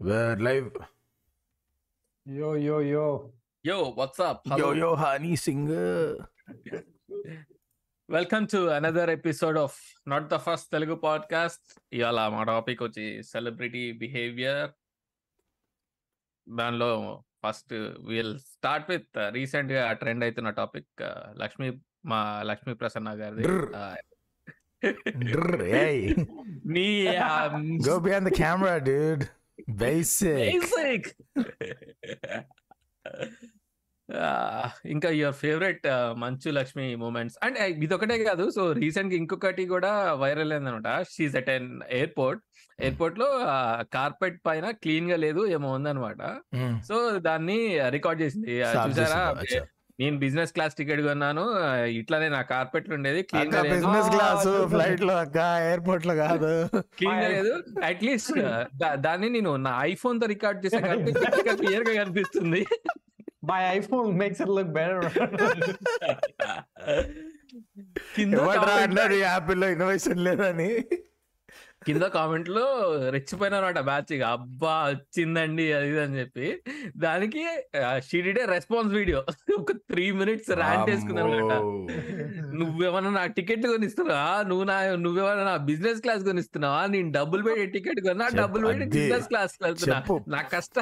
We're live. Yo, yo, yo. Yo, what's up? Yo, Hello. yo, honey singer. Welcome to another episode of not the first Telugu podcast ఇవాళ మా topic వచ్చి celebrity behaviour దానిలో first will start with రీసెంట్గా trend అవుతున్న topic Lakshmi మా లక్ష్మీ ప్రసన్న గారిది Drr. Uh, Drr, hey, నీ go behind the camera, dude. Basic. basic. Ah, ఇంకా your favourite Manchu Lakshmi moments and ఇది ఒకటే కాదు సో రీసెంట్గా ఇంకొకటి కూడా వైరల్ అయిందనమాట షీజ్ అట్ ఎన్ ఎయిర్పోర్ట్ ఎయిర్పోర్ట్లో కార్పెట్ పైన క్లీన్గా లేదు ఏమో ఉందన్నమాట Mm. సో దాన్ని రికార్డ్ చేసింది Start చూసారా. నేను బిజినెస్ క్లాస్ టికెట్ కొన్నాను. ఇట్లానే నా కార్పెట్ ఉండేది. క్లీన్ అక్క గా లేదు బిజినెస్ క్లాస్. ఫ్లైట్లో అక్క ఎయిర్పోర్ట్లో కాదు. క్లీన్గా లేదు. అట్లీస్ట్ దాన్ని నేను నా ఐఫోన్తో రికార్డ్ చేశాను కాబట్టి క్లియర్గా కనిపిస్తుంది. My iPhone makes it look better. కింద యాపిల్లో ఇన్నోవేషన్ లేదని? కింద కామెంట్లో రెచ్చిపోయినారట బ్యాచ్ ఇక. అబ్బా వచ్చిందండి అది అని చెప్పి. దానికి she did a response video ఒక త్రీ మినిట్స్ ర్యాంట్ వేసుకున్నారట. నువ్వేమన్నా నా టికెట్ కొనిస్తున్నావా? నువ్వు నా నువ్వేమన్నా నా బిజినెస్ క్లాస్ కొనిస్తున్నావా? నేను డబ్బులు పెట్టి టికెట్ కొన్నా డబ్బులు పెట్టి. బిజినెస్ క్లాస్ వెళ్తున్నా. నా కష్ట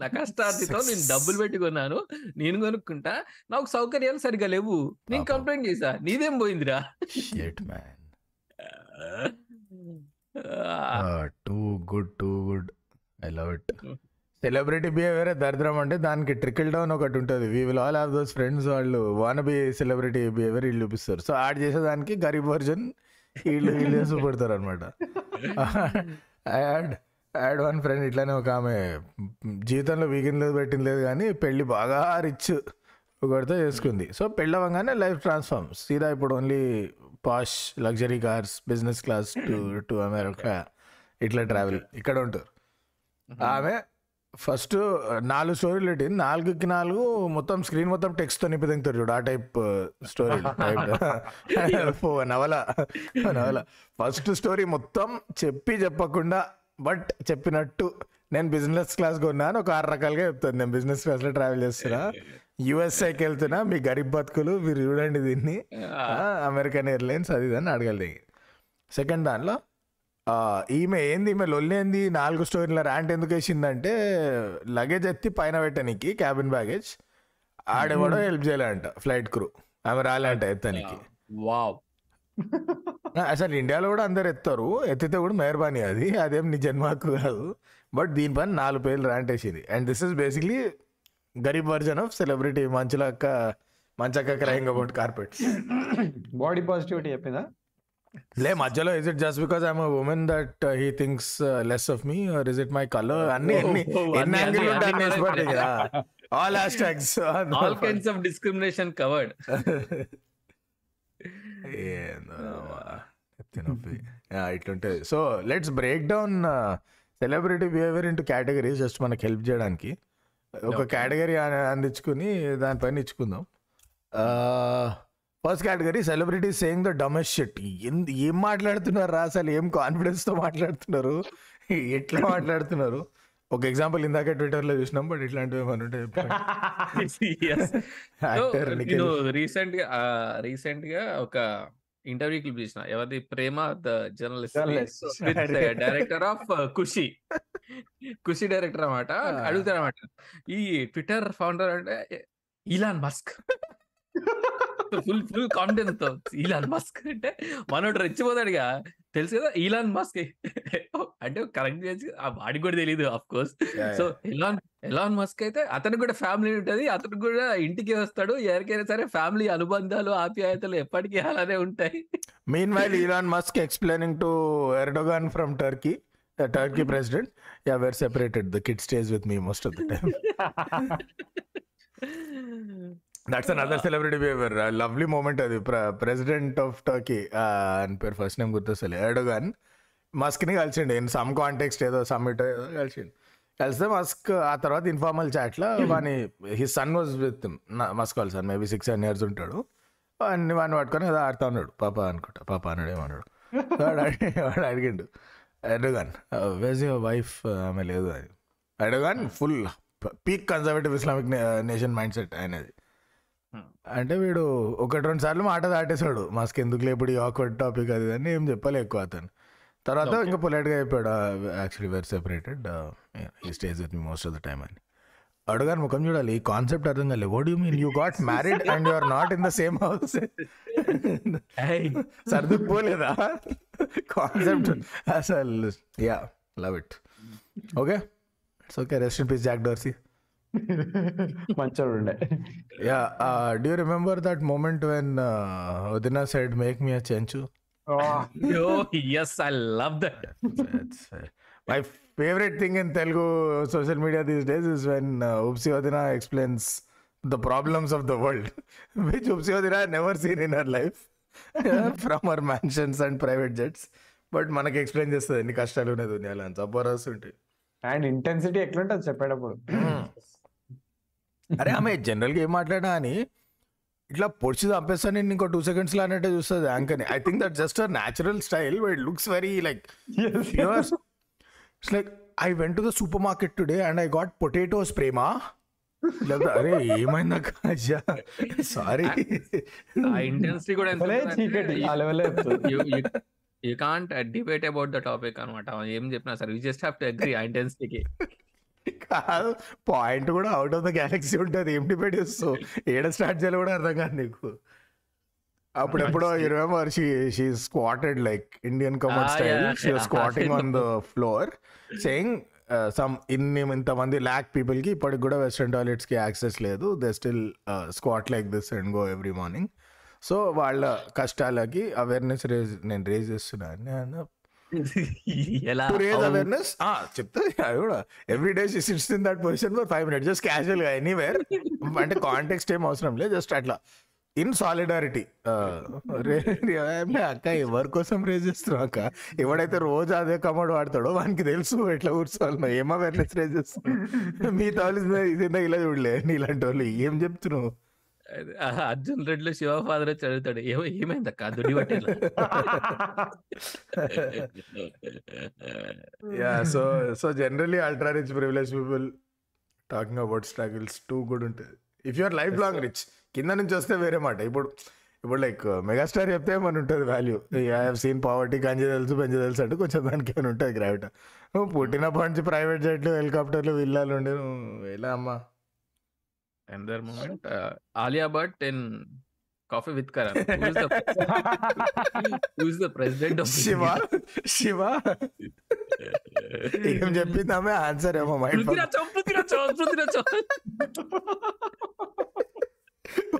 నా కష్టార్జితో నేను డబ్బులు పెట్టి కొన్నాను. నేను కొనుక్కుంటా. నాకు సౌకర్యాలు సరిగా లేవు. నేను. కంప్లైంట్ చేసా నీదేం పోయిందిరా? Man too good too good I love it celebrity behaviour దరిద్రం అంటే దానికి ట్రికిల్ డౌన్ ఒకటి ఉంటుంది. We will all have those friends వాళ్ళు వాన్ బి సెలబ్రిటీ బిహేవియర్ వీళ్ళు చూపిస్తారు. సో యాడ్ చేసేదానికి గరీబ్ వర్జన్ వీళ్ళు వీళ్ళు చూపడతారు అనమాట యాడ్ యాడ్ వన్ ఫ్రెండ్ ఇట్లానే ఒక ఆమె జీవితంలో వీకెండ్ లేదు పెట్టింది లేదు కానీ పెళ్ళి బాగా రిచ్ ఒకటితో చేసుకుంది. సో పెళ్ళి అవ్వగానే లైఫ్ ట్రాన్స్ఫార్మ్ సీదా ఇప్పుడు only posh luxury cars business class to to America ఇట్లా ట్రావెల్ ఇక్కడ ఉంటారు ఆమె ఫస్ట్ నాలుగు స్టోరీలు పెట్టింది. నాలుగుకి నాలుగు మొత్తం స్క్రీన్ మొత్తం టెక్స్ట్తో నింపుతారు చూడు ఆ టైప్ స్టోరీ నవల. నవల. ఫస్ట్ స్టోరీ మొత్తం చెప్పి చెప్పకుండా బట్ చెప్పినట్టు నేను బిజినెస్ క్లాస్ కొన్నాను ఒక ఆరు రకాలుగా చెప్తాను. నేను బిజినెస్ క్లాస్లో ట్రావెల్ చేస్తున్నా. యుఎస్ఐకి వెళ్తున్నా మీ గరీబ్ బతుకులు మీరు చూడండి దీన్ని. అమెరికన్ ఎయిర్లైన్స్ అది ఇది అని అడగలి సెకండ్ దానిలో ఈమె ఏంది ఈమె లొల్లేంది నాలుగు స్టోరీల ర్యాంట్ ఎందుకు వేసిందంటే లగేజ్ ఎత్తి పైన పెట్టడానికి క్యాబిన్ బ్యాగేజ్ ఆడెవడో హెల్ప్ చేయాలంట ఫ్లైట్ క్రూ ఆమె రాలేంట ఎత్తనికి. వావ్. అసలు ఇండియాలో కూడా అందరు ఎత్తారు ఎత్తితే కూడా మెహర్బానీ అది అదేం నీ జన్మకు కాదు. బట్ దీనిపైన నాలుగు పేర్లు ర్యాంట్ వేసింది. అండ్ దిస్ ఇస్ బేసిక్లీ గరీబ్ వర్జన్ ఆఫ్ సెలబ్రిటీ మంచులక్క మంచక్క crying about carpet. Body positivity చెప్పిందా? లే మధ్యలో is it just because I'm woman that he thinks less of me or is it my colour అన్ని ఎన్ని ఎన్ని యాంగిల్ ఉంటాయి కదా all hashtags all kinds of discrimination covered ఇట్లుంటుంది. So let's break down celebrity behaviour into categories just మనకి help చేయడానికి. ఒక. Category అందించుకుని దానిపైన ఇచ్చుకుందాం first category celebrity saying the dumbest shit ఏం మాట్లాడుతున్నారు రా అసలు ఏం కాన్ఫిడెన్స్తో మాట్లాడుతున్నారు ఎట్లా మాట్లాడుతున్నారు ఒక ఎగ్జాంపుల్ ఇందాక ట్విట్టర్లో చూసినాం బట్ ఇట్లాంటివి ఏమైనా ఉంటే చెప్పండి. Actor నేను నిఖిల్. రీసెంట్గా రీసెంట్గా ఒక ఇంటర్వ్యూ క్లిప్ చూసిన ఎవరిది? Prema the journalist. Director of Khushi Khushi director అన్నమాట. అడుగుతారు అనమాట ఈ ట్విట్టర్ ఫౌండర్ అంటే ఇలాన్ మస్క్ ఫుల్ ఫుల్ కాన్ఫిడెన్స్తో ఈలాన్ మస్క్ అంటే మనోడు రెచ్చిపోతాడుగా. తెలుసు కదా ఈలాన్ మస్క్ అంటే కరెక్ట్ చేసి ఆ వాడికి కూడా తెలియదు of course so Elon Elon Musk అయితే అతనికి కూడా ఫ్యామిలీ ఉంటది అతనికి కూడా ఇంటికి వస్తాడు ఎవరికైనా సరే ఫ్యామిలీ అనుబంధాలు ఆప్యాయతలు ఎప్పటికీ అలానే ఉంటాయి. Meanwhile Elon Musk explaining to Erdogan from Turkey Turkey president yeah were separated the kid stage with me most of the time that's another celebrity behaviour lovely moment అది. ప్రెసిడెంట్ ఆఫ్ టర్కీ అని పేరు first name గుర్తొస్తలే Erdogan మస్క్ని కలిసిండు. In some context ఏదో summit ఏదో కలిసిండు. కలిస్తే మస్క్ ఆ తర్వాత ఇన్ఫార్మల్ చాట్లో వాని his son was with Musk వాళ్ళ son maybe six seven years ఉంటాడు. వాడిని వాడిని పట్టుకొని ఏదో ఆడుతా ఉన్నాడు. పాప అనుకుంటా. పాప అన్నాడు ఏమన్నాడు. వాడు అడి- వాడు అడిగిండు. ఎర్డగాన్ వేజ్ యువర్ వైఫ్ ఆమె లేదు అది Erdogan full peak conservative Islamic nation mind set అనేది Hmm. అంటే వీడు ఒకటి రెండు సార్లు మాట దాటేశాడు. మాస్క్ ఎందుకు లేపుడు ఆక్వర్డ్ టాపిక్ అది అని ఏం చెప్పలే ఎక్కువ అతను. తర్వాత. ఇంకా పొలైట్గా అయిపోయాడు యాక్చువల్లీ వెరీ సెపరేటెడ్ ఈ stage with me most of the time అని. అడుగాను ముఖం చూడాలి ఈ కాన్సెప్ట్ అర్థం కాలేదు what you mean you got married and you are not in the same house సర్దుకుపోలేదా concept అసలు yeah love it okay it's okay rest in peace Jack Dorsey మంచోడు ఉండే yeah do remember that moment when వదినా side make me a Chenchu yes I love that my favourite thing in Telugu social media these days is when Upasi వదినా explains the problems of the world which Upasi వదినా never seen in her life from our mansions and private jets but మనకి explain చేస్తుంది ఎన్ని కష్టాలు ఉన్నాయి దునియాలో అని. జబర్దస్త్ ఉంటాయి and intensity ఎట్లుంటది చెప్పేటప్పుడు? అరే ఆమె జనరల్గా ఏం మాట్లాడా అని ఇట్లా పొడిచి చంపేస్తాను నేను ఇంకో టూ సెకండ్స్లో అన్నట్టే చూస్తుంది anchor I think that just a natural style it looks very like it's like I went to the supermarket today and I got potatoes Prema అరే అయ్యా సారీ ఆ ఇంటెన్సిటీ కూడా you can't debate about the topic అనమాట ఏం చెప్పినా సరే you just have to agree ఆ ఇంటెన్సిటీకి కాదు. పాయింట్ కూడా అవుట్ ఆఫ్ ద గ్యాలక్సీ ఉంటుంది. ఏం డిబేట్ చేస్తావు? ఏడ స్టార్ట్ చేయాలి కూడా అర్థం కాదు నీకు. అప్పుడెప్పుడో you remember she she squatted like Indian comer Ah, style she. Squatting on the floor saying some ఇన్ని ఇంతమంది ల్యాక్ పీపుల్కి ఇప్పటికి కూడా వెస్ట్రన్ టాయిలెట్స్కి యాక్సెస్ లేదు they still squat like this and go every morning so వాళ్ళ కష్టాలకి అవేర్నెస్ రేజ్ నేను రేజ్ చేస్తున్నాను. ఎలా? అవేర్నెస్ చెప్తా అది కూడా. Every day sits in that position for five minutes just క్యాజువల్గా ఎనీవేర్ అంటే కాంటెక్స్ట్ ఏం అవసరం లేదు జస్ట్ అట్లా. ఇన్ సాలిడారిటీ అక్క ఎవరి కోసం రేజ్ చేస్తున్నావు అక్క. ఎవడైతే రోజు అదే కమోడ్ వాడతాడో వానికి తెలుసు ఎట్లా కూర్చోవాలి. ఏం అవేర్నెస్ రేజ్ చేస్తున్నావు? మీ తాలి ఇది ఇలా చూడలే నీలాంటి వాళ్ళు ఏం చెప్తున్నావు? అర్జున్ రెడ్డిలో శివ ఫాదర్ వచ్చి అడుగుతాడు ఏమో ఏమైంది అక్క? పట్టేలా yeah so so generally ultra rich privilege people talking about struggles too good ఉంటుంది. If you're life long rich కింద నుంచి వస్తే వేరే మాట. ఇప్పుడు ఇప్పుడు లైక్ మెగాస్టార్ చెప్తే మన ఉంటుంది value I have seen poverty Kanchi తెలుసు పెంచి తెలుసు అంటే కొంచెం దానికి ఏమైనా ఉంటుంది గ్రావిటీ నువ్వు పుట్టినప్పటి నుంచి ప్రైవేట్ జెట్లు హెలికాప్టర్లు విల్లాలు ఉండే నువ్వు ఎలా అమ్మా? Another moment uh, alia bhatt in coffee with karan. Who's the who's the president of Shiva Shiva ఏం చెప్పింది ఆమె ఆన్సర్ ఏమో మైండ్.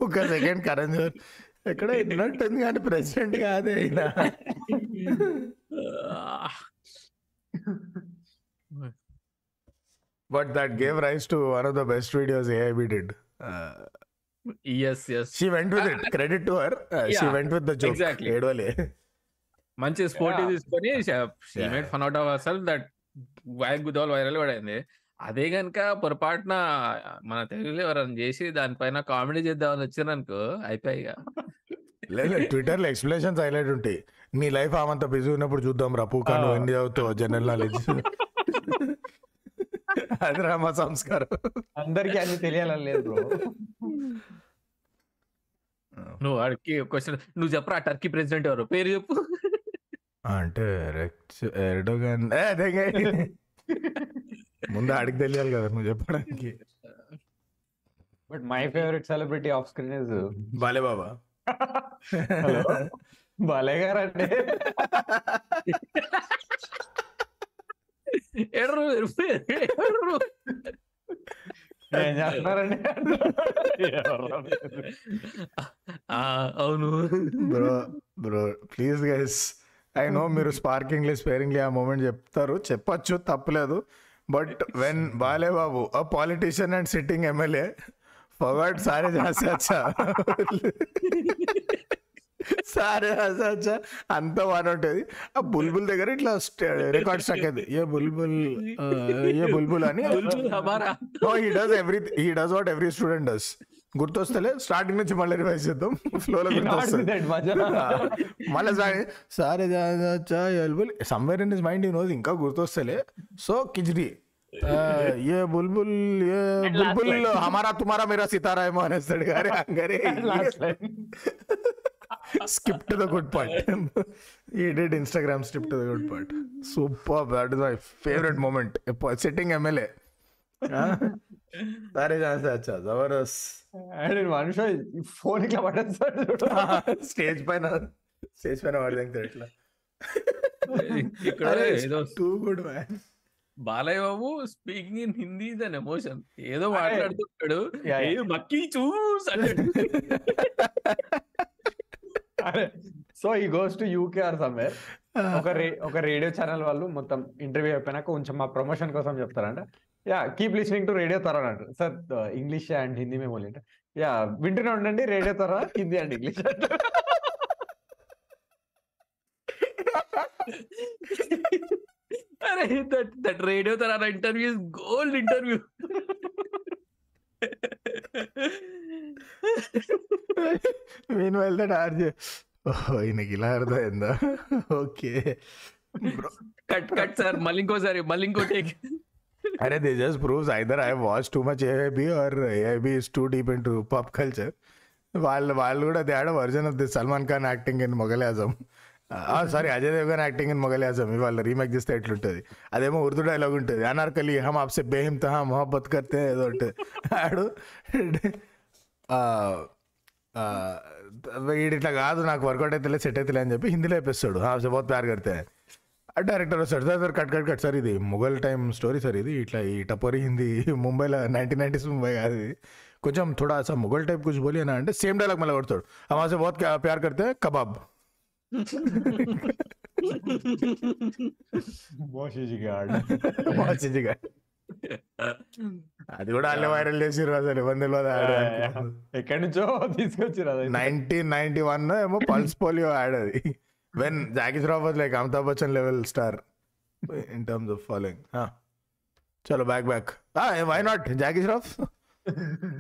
ఒక సెకండ్ కరణ్ జోహర్ ఎక్కడ విన్నట్టుంది కానీ ప్రెసిడెంట్ కాదే అయినా. But that gave rise to one of the best videos AIB did yes yes she went with it credit to her she Yeah, went with the joke exactly. ఏడవలే మంచి sport Yeah. తీసుకొని she. Made fun out of self that wire గుదాల్ viral పడింది అదే గనుక పొరపాటున మన తెలుగులో ఎవరైనా చేసి దానిపైన కామెడీ చేద్దామని వచ్చారనుకో అయిపోయి ఇక. లేదు ట్విట్టర్లో ఎక్స్ప్లెనేషన్స్ హైలైట్ ఉంటాయి నీ లైఫ్ ఆమంత బిజీ ఉన్నప్పుడు చూద్దాం రా పూకా నువ్వు Ah. ఎన్ని చదువుతావు జనరల్ నాలెడ్జ్ అది రా మా సంస్కారం. అందరికి అన్ని తెలియాలని లేదు బ్రో. నువ్వు వాడికి క్వశ్చన్ నువ్వు చెప్పరా టర్కీ ప్రెసిడెంట్ ఎవరు? పేరు చెప్పు. అంటే ఎర్డోగాన్ ఏ, అదే. ముందు ఆడికి తెలియాలి కదా నువ్వు చెప్పడానికి. But my favourite celebrity off screen is బాలే బాబా. బాలయ్య గారు అంటే ఎర్రు ఎర్రు ఏం చేస్తున్నారండి ఆ, అవును bro bro please guys I know మీరు స్పార్కింగ్లీ స్పేరింగ్లీ ఆ మూమెంట్ చెప్తారు. చెప్పొచ్చు తప్పలేదు. బట్ వెన్ బాలే బాబు a politician and sitting MLA ఫవర్డ్ సారే జాస్తే అచ్చా సారే అచ్చా అంత బాగా ఉంటుంది. ఆ బుల్బుల్ దగ్గర ఇట్లా రికార్డ్ స్టక్ అయింది ఏ బుల్బుల్ ఏ బుల్బుల్ అని. he does every he does what every student does. గుర్తొస్తలే స్టార్టింగ్ నుంచి మళ్ళీ రివైజ్ చేద్దాం. ఫ్లోలో గుర్తొస్తుంది. మళ్ళీ sir somewhere in is mind you knows ఇంకా గుర్తొస్తలే. సో కిజ్రీ ఏ బుల్బుల్ ఏ బుల్బుల్ హమారా తుమారా మీరా సితారా ఏమో అనేస్తాడు. గారే అంగరే skip to the good part ఈ dead Instagram skip to the good part super that is my favourite moment sitting MLA సరే అచ్చా జబర్దస్త్ మనుషు ఫోన్ ఇట్లా పడేస్తాడు. స్టేజ్ పైన స్టేజ్ పైన వాడి దగ్గర ఇట్లా ఇక్కడ ఏదో too good man Balayya Babu speaking in Hindi is an emotion ఏదో. ఏ మక్కీ చూస్ సో ఈ goes to UK or somewhere ఒక రే ఒక రేడియో ఛానల్ వాళ్ళు మొత్తం ఇంటర్వ్యూ అయిపోయినాక కొంచెం మా ప్రమోషన్ కోసం చెప్తారంట. Yeah keep listening to radio Tara అంటారు సార్ ఇంగ్లీష్ అండ్ హిందీ మేము అంటే. యా వింటూనే ఉండండి radio Tara Hindi and English అరే దట్ దట్ రేడియో తరాల interview is gold interview mean well that RJ ఓహో ఈయనకి ఇలా అర్థమైందా ఓకే కట్ కట్ సార్ మళ్ళీ ఇంకోసారి మళ్ళీ ఇంకో టేక్ అరే they just proves either I watch too much AIB or AIB is too deep in to pop culture వాళ్ళు వాళ్ళు కూడా దే ఆడ version of the Salman Khan acting in Mughal-e-Azam sorry Ajay Devgn acting in Mughal-e-Azam ఇవాళ remake చేస్తే ఎట్లుంటుంది? అదేమో Urdu dialogue ఉంటుంది. అనార్కలి హమ్ ఆప్సే బేహిమ్ తహా మొహబ్బత్ కర్తే ఏదో ఉంటుంది. ఆడు వీడిట్లా కాదు నాకు వర్కౌట్ అయితే సెట్ అయితే అని చెప్పి హిందీలో వేపిస్తాడు బోత్ ప్యార్ కడితే డైరెక్టర్ వస్తాడు. Sir cut cut cut sir ఇది మొఘల్ టైం స్టోరీ సార్ ఇది ఇట్లా ఈ టపోరీ హిందీ ముంబైలో నైన్టీన్ నైన్టీస్ ముంబై కాదు కొంచెం థోడా సార్ మొఘల్ టైప్ కొంచెం అని అంటే సేమ్ డైలాగ్ మళ్ళీ కొడతాడు. అమాసే బోత్ ప్యార్ కడితే కబాబ్. అది కూడా అల్లే వైరల్ చేసిర్రు అసలు వందలు ఎక్కడి నుంచో తీసుకొచ్చిరు అది నైన్టీన్ నైన్టీ వన్ ఏమో పల్స్ పోలియో యాడ్ అది when Jackie Shroff was like Amitabh Bachchan level star in terms of following చలో back back why not Jackie Shroff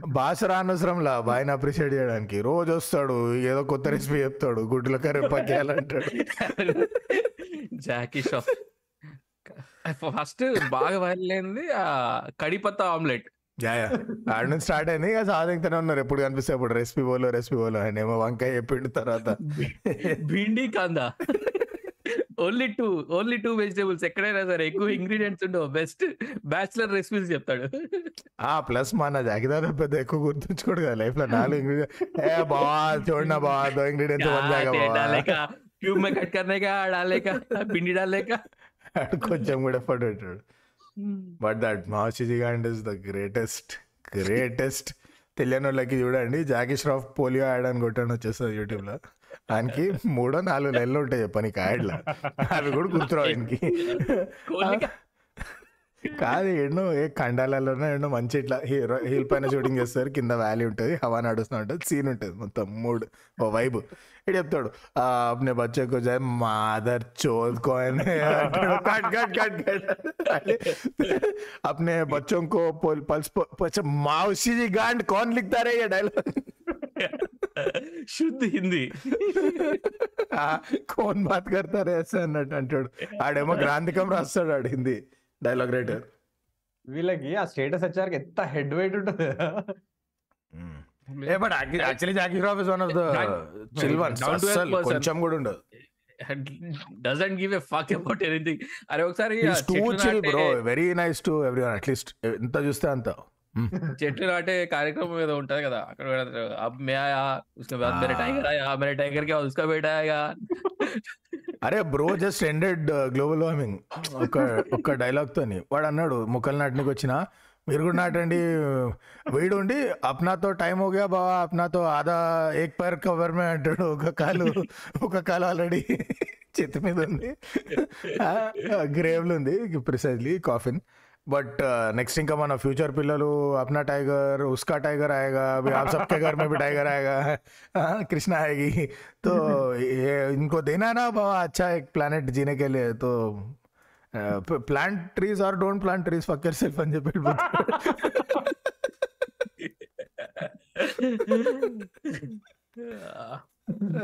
భాష రానవసరంలా. బాయ్ని అప్రిషియేట్ చేయడానికి. రోజు వస్తాడు ఏదో కొత్త రెసిపీ చెప్తాడు గుడ్ల కర్రీ పక్కేయాలంటాడు. జాకీ షాఫ్ ఫస్ట్ బాగా వైరల్ అయింది ఆ కడిపత్త ఆమ్లెట్. ఆడ నుంచి స్టార్ట్ అయింది. ఇక సాధించనే ఉన్నారు. ఎప్పుడు కనిపిస్తే అప్పుడు రెసిపీ బోలో రెసిపీ బోలో. ఆయన ఏమో వంకాయ చెప్పిండు తర్వాత. భిండి kanda? Only two only two vegetables ఎక్కడైనా సరే ఎక్కువ ఇంగ్రీడియంట్స్ ఉండవు. బెస్ట్ బ్యాచిలర్ రెసిపీస్ చెప్తాడు. ఆ ప్లస్ మన జాకిదారు పెద్ద ఎక్కువ గుర్తుంచుకోడు కదా లైఫ్లో నాలుగు ఇంగ్రీడియంట్ ఏ బా చూడనా బా దో ఇంగ్రీడియంట్స్ ట్యూబ్ మే కర్నే కా పిండి కొంచెం కూడా ఎఫర్ట్ బట్ దట్ మహర్షిజీ గాండ్ ఇస్ ద గ్రేటెస్ట్ గ్రేటెస్ట్. తెలియని వాళ్ళకి చూడండి జాకీ శ్రాఫ్ పోలియో యాడ్ అని కొట్టాను వచ్చేస్తుంది యూట్యూబ్లో. ఆయనకి మూడో నాలుగు నెలలు ఉంటాయి చెప్పని కాయడ్ల అవి కూడా గుర్తురావు ఆయనకి. కాదు ఎన్నో ఏ ఖండాలలోనే ఎన్నో మంచి ఇట్లా హీరో హీల్ పైన షూటింగ్ చేస్తారు కింద వ్యాలీ ఉంటుంది హవా నడుస్తూ ఉంటుంది సీన్ ఉంటుంది మొత్తం మూడు ఓ వైబ్. ఇటు చెప్తాడు అప్నే బచ్చకు జాయ్ మాదర్ చోద్కో అని కట్ కట్ కట్ కట్. అప్నే బచ్చంకో పల్స్ మావసి గాండ్ కోన్ లిక్తారే డైలాగ్ गांड कौन लिखता रहे ये डायलॉग शुद्ध हिंदी कौन बात करता रहे ऐसे అన్నట్టు అంటాడు ఆడేమో గ్రాంధికం రాస్తాడు ఆడు హిందీ డైలాగ్ రైటర్ వీళ్ళకి ఆ స్టేటస్ వచ్చాక ఎంత హెడ్ వెయిట్ ఉంటుంది ఏ but actually Jackie Shroff is one of the chill ones Down to earth అస్సలు person. కొంచెం కూడా ఉండదు doesn't give a fuck about anything అరే ఒకసారి ఆ టూ చెట్లు చిల్ నాటే- bro very nice to everyone at least ఎంత చూస్తే అంత Hmm. చెట్లు నాటే కార్యక్రమం ఏదో ఉంటది కదా అక్కడ కూడా అబ్ మే ఆయా उसके बाद मेरे Ah. टाइगर आया मेरे टाइगर क्या उसका बेटा आया అరే bro just ended global warming ఒక ఒక డైలాగ్ తోని వాడు అన్నాడు మొక్కలు నాటనికి వచ్చిన మీరు కూడా నాటండి వీడు ఉండి అప్నాతో టైం ఓగా బావా అప్నాతో ఆదా ఏక్ పైర్ కవర్ మే అంటాడు ఒక కాలు ఒక కాలు ఆల్రెడీ చేతి మీద ఉంది గ్రేవ్లు ఉంది ప్రిసైజ్లీ కాఫిన్ బట్ నెక్స్ట్ ఇంకా మన ఫ్యూచర్ పిల్లలు అప్నా టైగర్ ఉస్కా టైగర్ आएगा अभी आप सबके घर में भी टाइगर आएगा हाँ, कृष्णा आएगी तो ये इनको देना ना बाबा अच्छा एक प्लानెट जीने के लिए तो plant trees or don't plant trees fuck yourself అని చెప్పి వెళ్ళిపోతాడు.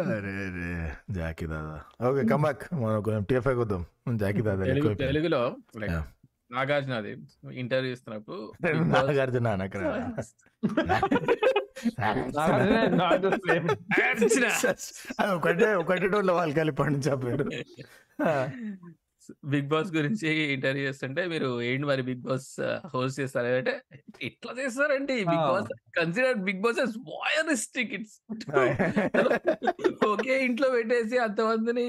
అరే అరే జాకీ దాదా ఓకే కమ్ బ్యాక్ మనం కొంచెం టీఎఫ్ఐ కొద్దాం జాకీ దాదా తెలుగు ఎక్కువ తెలుగులో లైక్ Yeah. నాగార్జునది ఇంటర్వ్యూ ఇస్తున్నప్పుడు నాగార్జున. నాగార్జున. అది ఒకటే ఒకటే టోన్లో వాళ్ళు కలిపి నుంచి చెప్పారు బిగ్ బాస్ గురించి ఇంటర్వ్యూ చేస్తుంటే మీరు ఏంటి మరి బిగ్ బాస్ హోస్ట్ చేస్తారు? అంటే ఇట్లా చేస్తారండి. Big. Boss consider big boss is voyeuristic. It's ఒకే ఇంట్లో పెట్టేసి అంతమందిని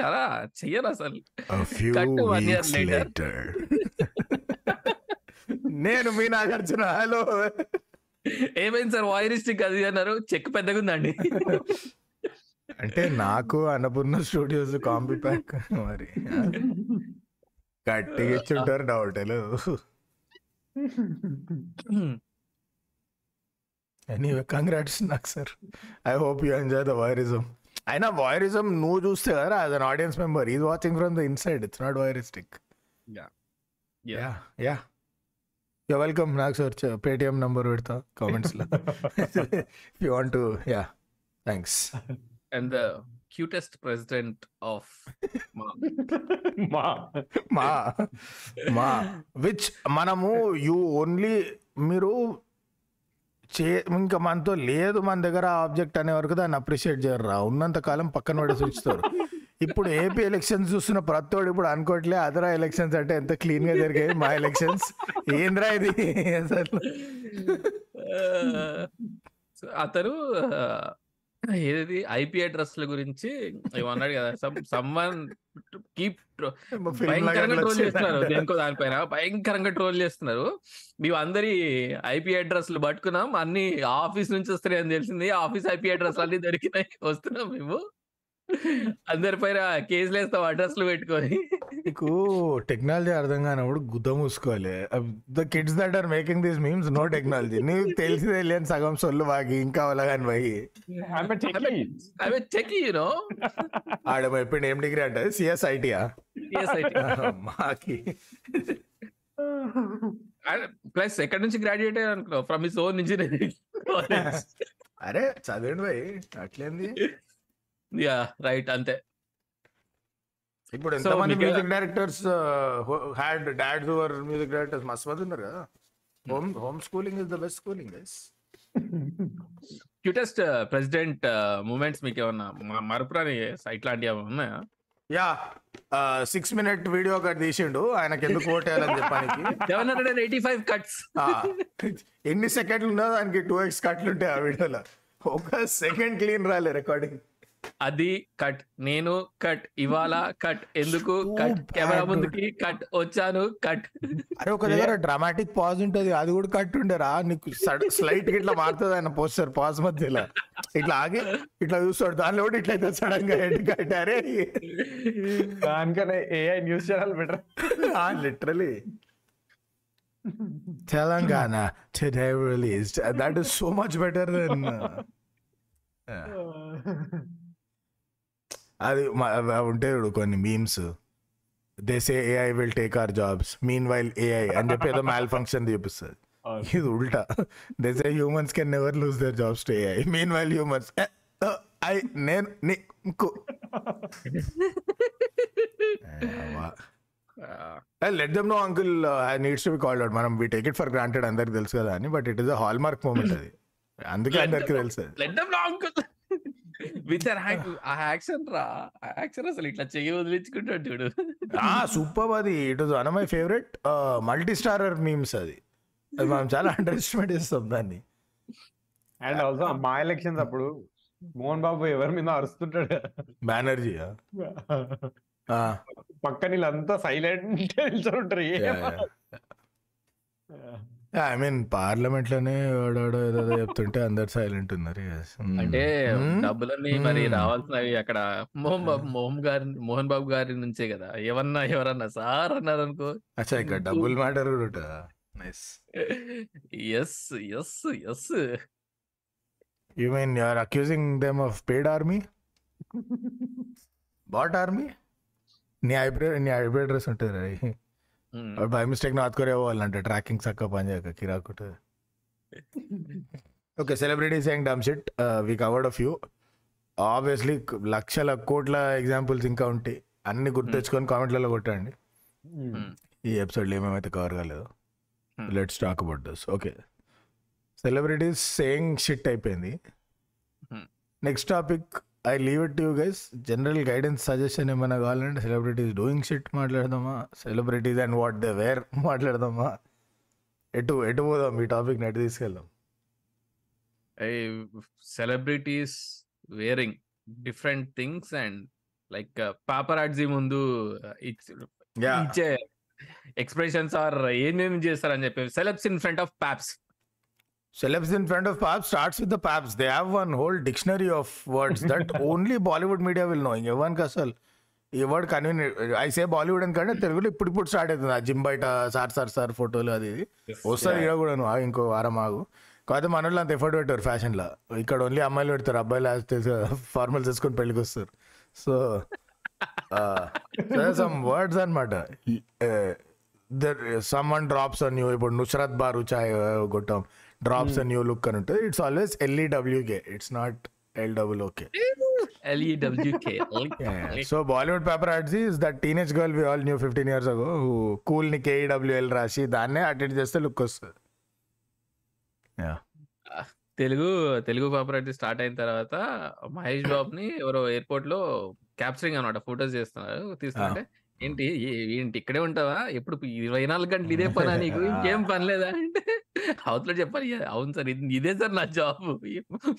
చాలా చెయ్యరు అసలు. నేను మీ నాగార్జున హలో ఏమైంది సార్? వాయరిస్టిక్ అది అన్నారు. చెక్ పెద్దగా ఉందండి అంటే నాకు అన్నపూర్ణ స్టూడియోస్ కాంబీ ప్యాక్ మరి గట్టిగా ఇచ్చుంటారు డౌట్ ఎనీవే కంగ్రాట్స్ నాకు sir I hope you enjoy the voyeurism అయినా వైరిజం నువ్వు చూస్తే కదా as an audience member is watching from the inside it's not voyeuristic Yeah. Yeah yeah you welcome నాకు sir Paytm number పెడతా కామెంట్స్లో you want yeah thanks and the cutest president of MAA MAA MAA which మనము you only మీరు చే ఇంకా మనతో లేదు మన దగ్గర ఆబ్జెక్ట్ అనే వరకు దాన్ని అప్రిషియేట్ చేయరు ఉన్నంత కాలం పక్కన పడేసి ఉంచుతారు ఇప్పుడు ఏపీ ఎలక్షన్స్ చూస్తున్న ప్రతోడు ఇప్పుడు అనుకోవట్లే అదరా ఎలక్షన్స్ అంటే ఎంత క్లీన్గా జరిగాయి మా ఎలక్షన్స్ ఏంద్రా ఇది? అతను ఏది ఐపీ అడ్రస్ల గురించి ఏమన్నాడు కదా సమ్వన్ కీప్ భయంకరంగా ట్రోల్. చేస్తున్నారు దేనికో దానిపైన. భయంకరంగా ట్రోల్ చేస్తున్నారు. మేము అందరి ఐపీ అడ్రస్లు పట్టుకున్నాం అన్ని ఆఫీస్ నుంచి వస్తున్నాయి అని తెలిసింది. ఆఫీస్ ఐపీ అడ్రస్ అన్ని దొరికినాయి. వస్తున్నాం మేము. అందరి పైన కేసులు వేస్తాం అడ్రస్లు పెట్టుకొని. నీకు టెక్నాలజీ అర్థం కానప్పుడు గుద్ద మూసుకోవాలి. The kids that are making these memes know technology. నీకు తెలిసి తెలియని సగం సొల్లు వాగి ఇంకా అవలగాని పోయి. ఆడ చెప్పిండు ఏం డిగ్రీ అంటే? సిఎస్ఐటియా మాకి. ప్లస్ ఎక్కడి నుంచి గ్రాడ్యుయేట్ అయ్యారు అనుకున్నావు? ఫ్రమ్ హిస్ ఓన్ ఇంజనీరింగ్ అరే చదివండి భయ్ అట్లేంది? యా రైట్ అంతే. ఇప్పుడు ఎంతమంది music directors had dads over music directors మస్తు మంది ఉన్నారు కదా? Home home schooling is the best schooling guys cutest president moments మీకు ఏమన్నా మరపురాని ఇట్లాంటివి ఏమన్నా ఉన్నాయా? యా సిక్స్ మినిట్ వీడియో ఒకటి తీసిండు. ఆయనకి ఎందుకు ఓటేయాలని చెప్పడానికి. Seven hundred and eighty five cuts ఎన్ని సెకండ్లు ఉన్నదో దానికి టూ ఎక్స్ కట్లు ఉంటాయి ఆ వీడియోలో ఒక సెకండ్ క్లీన్ రాలే రికార్డింగ్ అది కట్. నేను కట్. ఇవాళ కట్. ఎందుకు? కట్. కెమెరా ముందుకి కట్. వచ్చాను. కట్. అరే ఒక దగ్గర డ్రామాటిక్ పాజ్ ఉంటది. అది కూడా కట్ ఉండేరా. నీకు స్లైట్ ఇట్లా మారుతుంది ఆయన పోస్టర్ పాజ్ మధ్యలో. ఇట్లా ఆగి ఇట్లా చూస్తాడు. దానిలో కూడా ఇట్లా అయితే సడన్గా హెడ్ కట్. అరే! దానికనే AI news channel better literally. Telangana released. That is so much better than uh, అది మ- అవి ఉంటాయి చూడు కొన్ని memes they say AI will take our jobs meanwhile AI అని చెప్పి ఏదో మ్యాల్ ఫంక్షన్ చూపిస్తుంది ఇది ఉల్టా. They say humans can never lose their jobs to AI meanwhile humans I నేను నీకు. Let them know uncle needs to be called out మనం we take it for granted అందరికి తెలుసు కదా అని but it is a hallmark moment అది. అందుకే అందరికి తెలుసు. లెట్ దమ్ అంకుల్ విత్ ఆ యాక్షన్ రా ఆ యాక్షన్ అసలు ఇట్లా చెయ్యి వదిలించుకుంటాడు చూడు. ఆ సూపర్ అది. It was one of my favourite multi starrer memes అది. అది మనం చాలా అండర్ ఎస్టిమేట్ చేస్తాం దాన్ని. అండ్ ఆల్సో మా ఎలక్షన్స్ అప్పుడు మోహన్ బాబు ఎవరి మీద అరుస్తుంటాడు. బెనర్జీ పక్కన వీళ్ళంతా సైలెంట్ నిల్చొని ఉంటారు. ఏం ఐ మీన్ పార్లమెంట్లోనే వాడాడో ఏదో చెప్తుంటే అందరు సైలెంట్ ఉన్నారు. Hmm. అంటే Hmm. డబ్బులన్నీ మరి Hmm. రావాల్సినవి అక్కడ మోహన్ బాబు మోహన్ గారి మోహన్ బాబు గారి నుంచే కదా. ఏమన్నా ఎవరన్నా సార్ అన్నారు అనుకో అచ్చా ఇక్కడ డబుల్ మ్యాటర్ కూడా nice yes yes yes you mean you are accusing them of paid army bot army నీ ఐబ్రే నీ ఐబ్రే డ్రెస్ ఉంటుంది బై మిస్టేక్ నార్త్ కొరియా పోవాలంటే ట్రాకింగ్ చక్క పని చేయక కిరాకుంటుంది okay celebrity saying dumb shit. We covered of you obviously లక్షల కోట్ల examples ఇంకా ఉంటాయి. అన్ని గుర్తెచ్చుకొని కామెంట్లలో కొట్టండి. ఈ ఎపిసోడ్లో ఏమేమైతే కవర్ కాలేదు. Let's talk about this okay celebrities saying shit అయిపోయింది. Next topic I leave it you guys general guidance suggestion ఏమైనా కావాలంటే సెలబ్రిటీస్ డూయింగ్ షిట్ మాట్లాడదామా? Celebrities and what they wear మాట్లాడదామా? ఎటు ఎటు పోదాం? ఈ టాపిక్ నెట్ తీసుకెళ్దాం? Celebrities wearing different things and like paparazzi ముందు ఇచ్- ఇచ్చే ఎక్స్ప్రెషన్స్ ఆర్ ఏమేమి చేస్తారని చెప్పి celebs in front of paps Celebs in front of Paps starts with the Paps. They have one whole dictionary of words that only Bollywood media will know. ఎవరికి అసలు ఈ word convenient I say Bollywood ఎందుకంటే తెలుగులో ఇప్పుడు ఇప్పుడు start అవుతుంది. ఆ gym బయట సార్ సార్ సార్ ఫోటోలు అది ఇది. వస్తుంది ఇక్కడ కూడా నువ్వు ఇంకో వారం ఆగు. కాకపోతే మన వాళ్ళు అంత ఎఫర్ట్ పెట్టారు ఫ్యాషన్లో ఇక్కడ ఓన్లీ అమ్మాయిలు పెడతారు. అబ్బాయిలు ఫార్మల్స్ వేసుకొని పెళ్ళికి వస్తారు. సో సమ్ వర్డ్స్ అనమాట సమ్ వన్ డ్రాప్స్ అన్ ఇప్పుడు నుస్రత్ బారు చాయ్ కొట్టాం. డ్రాప్స్ అన్ యూ లుక్ అని ఉంటుంది it's always L E W K it's not L W okay L E W K so Bollywood paper artsy is that teenage girl we all knew fifteen years ago కూల్ని కేఈడబ్ల్యూఎల్ రాసి దాన్నే attend చేస్తే look వస్తుంది. Telugu Telugu పాపరాటి start అయిన తర్వాత మహేష్ బాబు ని ఎవరో ఎయిర్పోర్ట్లో capturing అనమాట ఫొటోస్ చేస్తున్నారు తీస్తుంటే. ఏంటి? ఏ- ఏంటి? ఇక్కడే ఉంటావా? ఎప్పుడు ఇరవై నాలుగు గంటలు ఇదే పనా నీకు? ఇంకేం పని లేదా? అంటే అవతల చెప్పాలి. "Yeah, అవును సార్ ఇది సార్ నా జాబ్.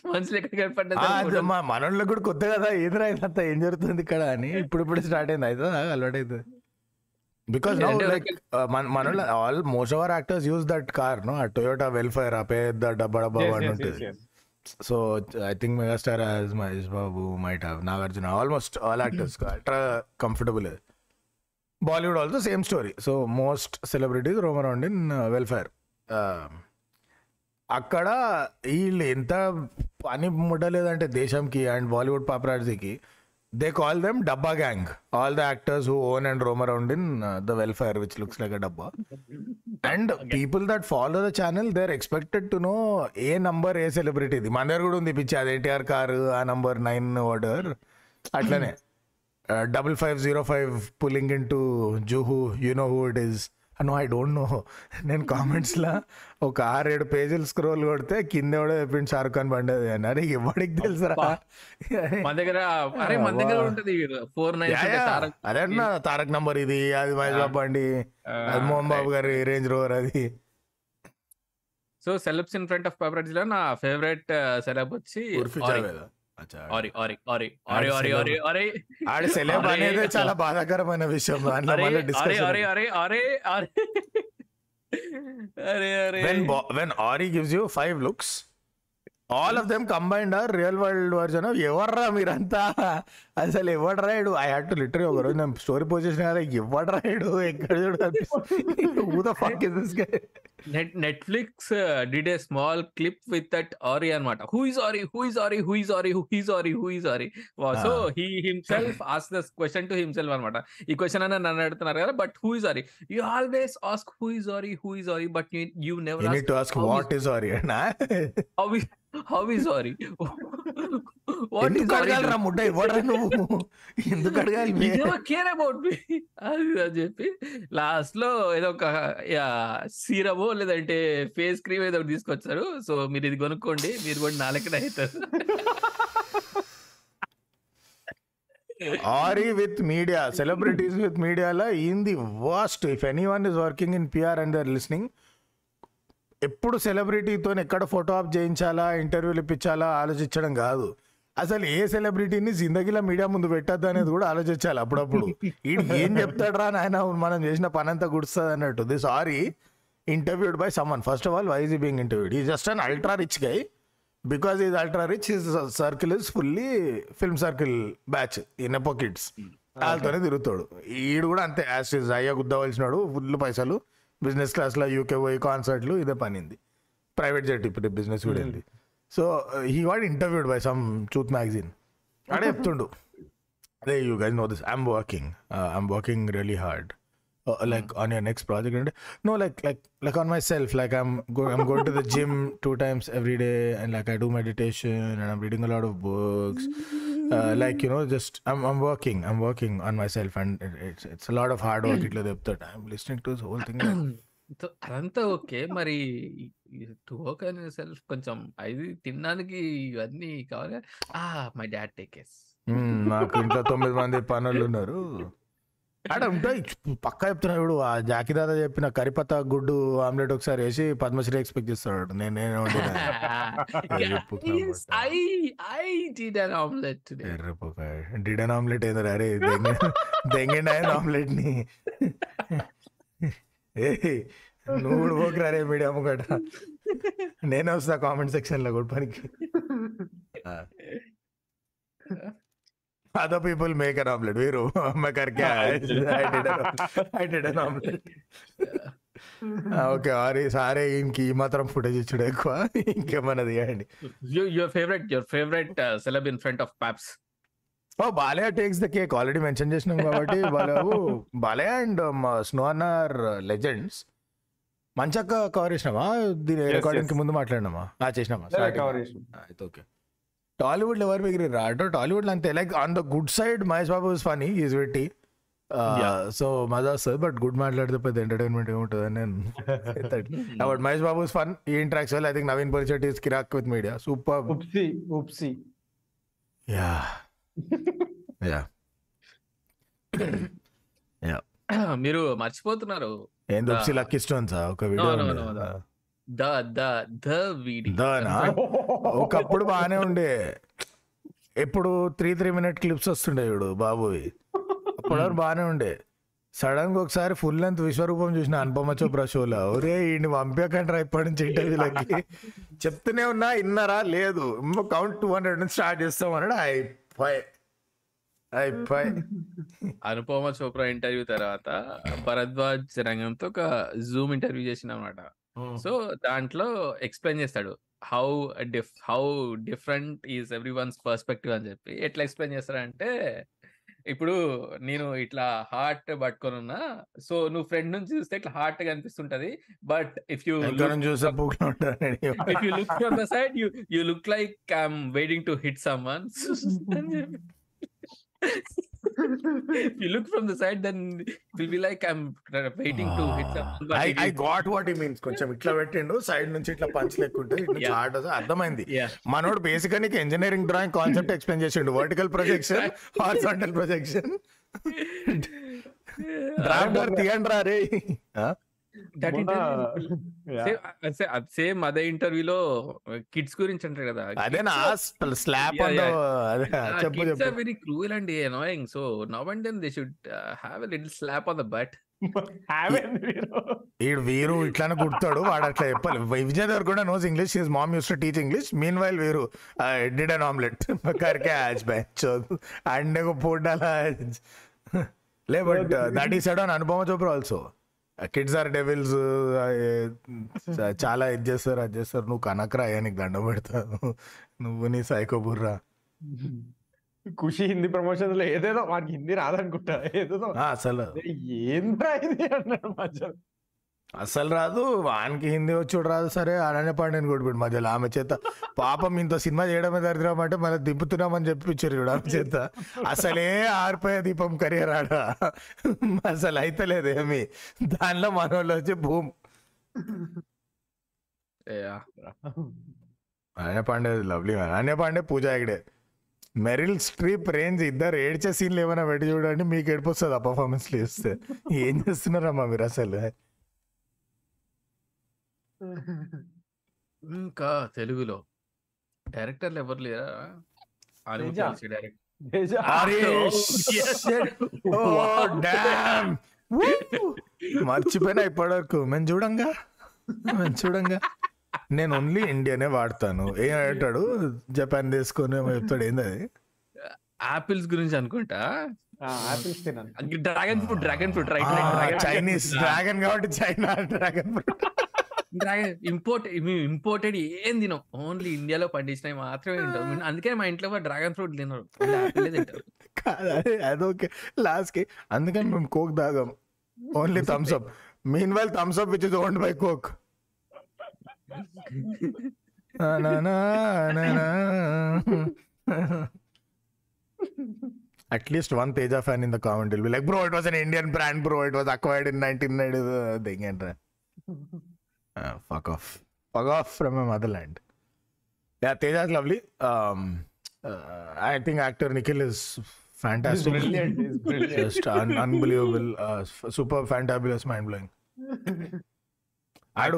మనుషులు ఎక్కడ కనపడ్డా మా మనోళ్ళకి కూడా కొత్త కదా ఏదిరా ఇదంతా ఏం జరుగుతుంది ఇక్కడ అని. ఇప్పుడు ఇప్పుడు స్టార్ట్ అయింది. అయితే అలవాటు అవుతుంది బికాస్ లైక్ మన all most of our actors use that car no ఆ టొయోటా వెల్ఫేర్ ఆ పెద్ద డబ్బా డబ్బా yes, ఉంటుంది. So I think megastar Mahesh Babu might have Nagarjuna almost all actors అట్లా comfortable Bollywood also same story so most celebrities roam around in Vellfire అక్కడ వీళ్ళు ఎంత పని ముట్టలేదంటే దేశంకి and Bollywood పాపరాజీకి they call them dabba gang all the actors who own and roam around in the Vellfire which looks like a dabba. And people that follow the channel they are expected to know a number ఏ సెలబ్రిటీది మన దగ్గర కూడా ఉంది పిచ్చి అది NTR car ఆ number nine order అట్లనే. Double five zero five pulling in to Juhu you know who it is no I don't know నేను కామెంట్స్లో ఒక ఆరేడు పేజీలు స్క్రోల్ కొడితే కింద కూడా చెప్పింది షారుఖ్ ఖాన్ బండేది అని. అరే ఎవరికి తెలుసురా? మన దగ్గర అరే మన దగ్గర. ఉంటది ఫోర్ నైన్. అదే అన్న తారక్ నంబర్ ఇది అది మహేష్ బాబు బండి అది మోహన్ బాబు గారి రేంజ్ రోవర్ అది. So celebs in front of paparazzi లో నా ఫేవరెట్ సెలబ్ వచ్చి ఉర్ఫీ ఆరి. జావేదా? అచ్చా. ఆరి ఆరి ఆరి ఆరి ఆరి ఆరి ఆరి ఆడి సెలబ్ అరే. అనేది చాలా బాధాకరమైన విషయం దాంట్లో అరే మళ్ళీ అరే discussion అరే అరే అరే అరే అరే అరే when Bo- when Ori gives you five looks, all of them combined are real world version of ఎవర్రా మీరంతా అసలు ఎవడు రాయుడు ఐ హ్యాడ్ టు లిటరీ ఒక రోజు నేను స్టోరీ పోస్ట్ చేసిన కదా ఎవడు రాయుడు ఎక్కడ చూడు is this net Netflix did a small clip with that Orry అనమాట who is Orry who is Orry who is Orry who is Orry who is Orry so. He himself as the question to himself అనమాట ఈ question అని నన్ను అడుగుతున్నారు కదా but who is Orry you always ask who is Orry who is Orry but you never ask what is Orry how is how is Orry what is Orry ముడ్డ ఇవ్వడరా నువ్వు? ఎందుకు అడగాలి care about me. అది అని చెప్పి లాస్ట్లో ఏదో ఒక సీరమో లేదంటే ఫేస్ క్రీమ్ ఏదో ఒకటి తీసుకొచ్చారు. సో మీరు ఇది కొనుక్కోండి మీరు కూడా నాలుగు అవుతారు. Orry with media celebrities with మీడియాలో? In the worst if anyone is working in PR and their listening ఎప్పుడు సెలబ్రిటీతో ఎక్కడ ఫోటో ఆప్ చేయించాలా ఇంటర్వ్యూలు ఇప్పించాలా ఆలోచించడం కాదు. అసలు ఏ సెలబ్రిటీని జిందగీలో మీడియా ముందు పెట్టద్దు అనేది కూడా ఆలోచించాలి అప్పుడప్పుడు. ఈడు ఏం చెప్తాడు రా నాయన? మనం చేసిన పని అంతా గుడుస్తుంది అన్నట్టు this Orry interviewed by someone first of all why's being interviewed ఈ just an ultra rich guy because is ultra rich his circle is fully film circle batch nepo kids వాళ్ళతోనే తిరుగుతాడు. ఈడు కూడా అంతే యాజ్ ఇస్ అయ్యా గుద్దవలసినాడు full పైసలు. Business క్లాస్లో యూకే పోయి కాన్సర్ట్లు ఇదే పనింది. ప్రైవేట్ జెట్ ఇప్పుడు బిజినెస్ కూడా వెళ్ళి so he what interviewed by some చూత్ magazine ఆడే చెప్తుండు అదే you guys know this I'm working I'm working really hard like on your next project అంటే no like like like on myself like I'm I'm going to the gym two times every day and like I do meditation and I'm reading a lot of books like you know just I'm I'm working I'm working on myself and it's it's lot of hard work ఇట్లా చెప్తాడు I'm listening to whole thing so అదంతా okay. మరి to work అని self కొంచెం అది తినడానికి ఇవన్నీ కావాలి ఆ మై డాడ్ టేక్ కేస్ నాకు ఇంట్లో తొమ్మిది మంది పనులు ఉన్నారు. ఆడ ఉంటాయి. పక్కా చెప్తున్నా ఇప్పుడు ఆ జాకి దాదా చెప్పిన కరిపత్త గుడ్డు ఆమ్లెట్ ఒకసారి వేసి పద్మశ్రీ ఎక్స్పెక్ట్ చేస్తాడు నేను నేను. ఎర్రపొక డిడన్ ఆమ్లెట్ ఏదో అరే దెంగండి ఆయన ఆమ్లెట్ని నువ్వు కూడా పోకురా రే మీడియా ముగట నేనే వస్తా కామెంట్ సెక్షన్ లో కూడా పనికి other people make an omelette వీరు मैं करके आया I did an omelette okay sorry సారే ఇంక ఈ మాత్రం ఫుటేజ్ ఇచ్చుడు ఎక్కువ ఇంకేమన్నా తీయండి Your your favorite your favorite uh, celeb in front of Paps. Oh Balayya takes the cake already mention చేసినాం కాబట్టి బాలయ్య బాలయ్య అండ్ స్నో అన్నర్ లెజెండ్స్ మంచక్క కవర్ చేసినామా దీని రికార్డింగ్కి. ముందు మాట్లాడినామా? ఆ చేసినామా. అయితే ఓకే టాలీవుడ్లో ఎవరు మిగిలి రాడో టాలీవుడ్లో అంతే. Like on the good side Mahesh Babu is funny is వెట్టి సో మజా వస్తుంది బట్ గుడ్ మాట్లాడితే పెద్ద ఎంటర్టైన్మెంట్ ఏముంటుంది అని నేను but Mahesh Babu is fun ఈ interactions I think Naveen Polishetty is Kirik with media super oopsie oopsie yeah yeah మీరు మర్చిపోతున్నారు. ఏం దొప్సి లక్కీ స్టోన్స్ ఒక వీడియో. ద ద ద వీడి. దానా ఒకప్పుడు బాగానే ఉండే. ఎప్పుడు త్రీ త్రీ మినిట్ క్లిప్స్ వస్తుండే చూడు బాబువి. అప్పుడు బాగానే ఉండే. సడన్గా ఒకసారి ఫుల్ లెంత్ విశ్వరూపం చూసిన అనుపమ చోప్రా షోలో ఒరే ఈయన పంపించకండి ఇప్పటి నుంచి ఇంటర్వ్యూలకి చెప్తూనే ఉన్నా ఇన్నారా? లేదు. కౌంట్ టూ హండ్రెడ్ నుంచి స్టార్ట్ చేస్తాం అన్నాడు. అయిపోయి అయిపోయి అనుపమ చోప్రా ఇంటర్వ్యూ తర్వాత భరద్వాజ్ రంగంతో ఒక జూమ్ ఇంటర్వ్యూ చేసిన అనమాట సో దాంట్లో ఎక్స్ప్లెయిన్ చేస్తాడు how diff how different is everyone's perspective అని చెప్పి. ఎట్లా ఎక్స్ప్లెయిన్ చేస్తాడంటే ఇప్పుడు నేను ఇట్లా హార్ట్ పట్టుకొని ఉన్నా సో నువ్వు ఫ్రెండ్ నుంచి చూస్తే ఇట్లా heart కనిపిస్తుంటది. But if you if you look from the side, you you look like I'm if you look from the side, then will be like I'm waiting to hit someone. It I is- got what ఈ means కొంచెం ఇట్లా పెట్టిండు side నుంచి ఇట్లా punch లెక్కుంటే ఇటు నుంచి Yeah. Hard అర్థమైంది. మనోడు బేసిక్గా నీకు ఇంజనీరింగ్ డ్రాయింగ్ కాన్సెప్ట్ ఎక్స్ప్లెయిన్ చేసిండు. Vertical projection horizontal projection drafter తీయండి రా. రే that మొన్న- interview. Yeah. Same- same- same అదే ఇంటర్వ్యూలో కిడ్స్ గురించి అంటారు కదా అదేనా slap kids are very cruel and annoying. So now and then they should have a little slap on the butt Have it, మీరు. ఈడు వీరు ఇట్లానే కుడతాడు వాడు అట్లా చెప్పాలి. విజయ్ దేవర్ కూడా knows English his mom used to teach English meanwhile వీరు డిడ్ అన్ ఆమ్లెట్ కరికే యాజ్ బ్యాచ్ అండ్ లే but that is on Anupama Chopra also kids are devils చాలా ఇది చేస్తారు అది చేస్తారు. నువ్వు కనకరా నీకు దండం పెడతాను. నువ్వు నీ సైకో బుర్రా. ఖుషి హిందీ ప్రమోషన్లో ఏదేదో వాడికి హిందీ రాదనుకుంటా. ఏదేదో అసలు. ఏంద్రా ఇది అన్నాడు మధ్యలో అసలు రాదు వానికి హిందీ వచ్చుడు రాదు. సరే అననే పాండేని కొట్టిపోయాడు మధ్యలో. ఆమె చేత పాపం ఇంత సినిమా చేయడమే దరిద్రం అంటే మళ్ళీ దింపుతున్నామని చెప్పించారు చూడు ఆమె చేత. అసలే ఆరిపోయే దీపం కెరియర్ ఆడ. అసలు అయితలేదు ఏమి. దానిలో మనోళ్ళు వచ్చి boom. Ananya Pandey lovely Ananya Pandey Pooja Hegde Meryl Streep range ఇద్దరు ఏడ్చే సీన్లు ఏమైనా పెట్టి చూడండి మీకు ఏడిపోతుంది ఆ పర్ఫార్మెన్స్ చేస్తే. ఏం చేస్తున్నారమ్మా మీరు అసలు? ఇంకా తెలుగులో. డైరెక్టర్లు ఎవరు లేరా. మర్చిపోయినా ఇప్పటివరకు. మేము చూడంగా. మేము చూడంగా. నేను ఓన్లీ ఇండియానే వాడతాను. ఏం అంటాడు జపాన్ తీసుకొని ఏమో చెప్తాడు. ఏంది అది? ఆపిల్స్ గురించి అనుకుంటా? ఆ, ఆపిల్స్ తిన్నాను dragon fruit dragon fruit right Chinese dragon కాబట్టి చైనా డ్రాగన్ డ్రాగన్ ఇంపోర్ట్ మేము ఇంపోర్టెడ్ ఏం తినం. ఓన్లీ ఇండియాలో పండించినవి మాత్రమే తింటాం. అందుకే మా ఇంట్లో డ్రాగన్ ఫ్రూట్ తినరు. తింటారు. అదొకే లాస్ట్కి అందుకని మేము coke తాగాం. Only Thums Up meanwhile Thums Up which is owned by coke At least one Teja fan in the comment will be like, bro, it was an Indian brand, bro. It was acquired in 1990. Thing and uh, fuck off. Fuck off from my motherland. Yeah, Teja is lovely. Um, uh, I think actor Nikhil is He's fantastic. brilliant. He's brilliant. Just un- unbelievable. Uh, f- super fantabulous, mind blowing. ఆడు.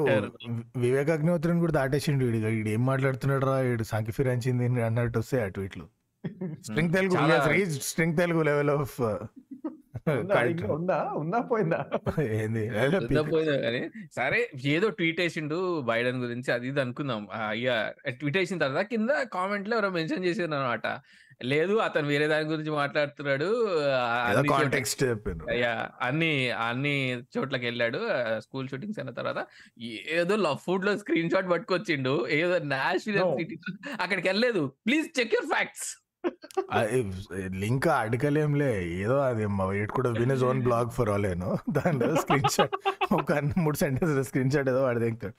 వివేక్ అగ్నిహోత్రిని కూడా దాటేసిండు వీడు వీడు ఏం మాట్లాడుతున్నాడు రా వీడు సంకి ఫిరాంచింది అన్నట్టు వస్తాయి ఆ ట్వీట్లు string Telugu string Telugu level of ఉందా? ఉందా? పోయిందా? ఏంది? పోయిందో? కానీ సరే ఏదో ట్వీట్ వేసిండు బైడెన్ గురించి అది ఇది అనుకుందాం. అయ్యా ట్వీట్ వేసిన తర్వాత కింద కామెంట్లో ఎవరో మెన్షన్ చేసిండ్రు అనమాట లేదు అతను వేరే దాని గురించి మాట్లాడుతున్నాడు అన్ని అయ్యా అన్ని అన్ని చోట్లకి వెళ్ళాడు స్కూల్ షూటింగ్స్ అయిన తర్వాత ఏదో లవ్ ఫుడ్లో స్క్రీన్ షాట్ పట్టుకొచ్చిండు ఏదో నాషనల్. సిటీ అక్కడికి వెళ్ళలేదు. Please check your facts. Link అడగలేంలే. ఏదో అది ఇట్ కూడా win is own blog for all ఏనో దాంట్లో స్క్రీన్ షాట్ ఒక మూడు సెంటెన్స్ స్క్రీన్ షాట్ ఏదో వాడు దిగుతాడు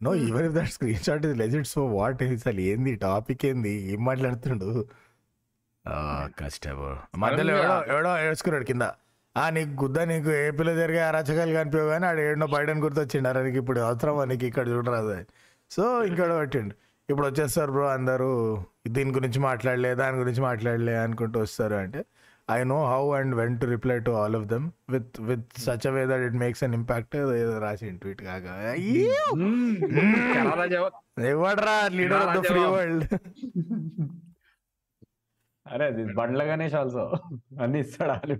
no even if that screen shot is legit so what అసలు ఏంది టాపిక్ ఏంది? ఏం మాట్లాడుతుండు? కష్టం మధ్యలో ఎవడో ఎవడో ఏడ్చుకున్నాడు కింద. ఆ నీకు గుద్ద నీకు ఏ పిల్ల జరిగే అరాచకాలు కనిపించవు కానీ ఆడ ఏడో బయటని గుర్తొచ్చిండు. అరే నీకు ఇప్పుడు అవసరమా నీకు ఇక్కడ చూడరాదు సో ఇంకోడ పట్టిండు. ఇప్పుడు వచ్చేస్తారు బ్రో అందరూ దీని గురించి మాట్లాడలే దాని గురించి మాట్లాడలే అనుకుంటూ వస్తారు అంటే I know how and when to reply to all of them with with such way that it makes an impact ఏదో రాసి ట్వీట్ ఎవడరా leader of the free world అరే బండ్ల గణేష్ ఆల్సో అన్ని ఇస్తాడు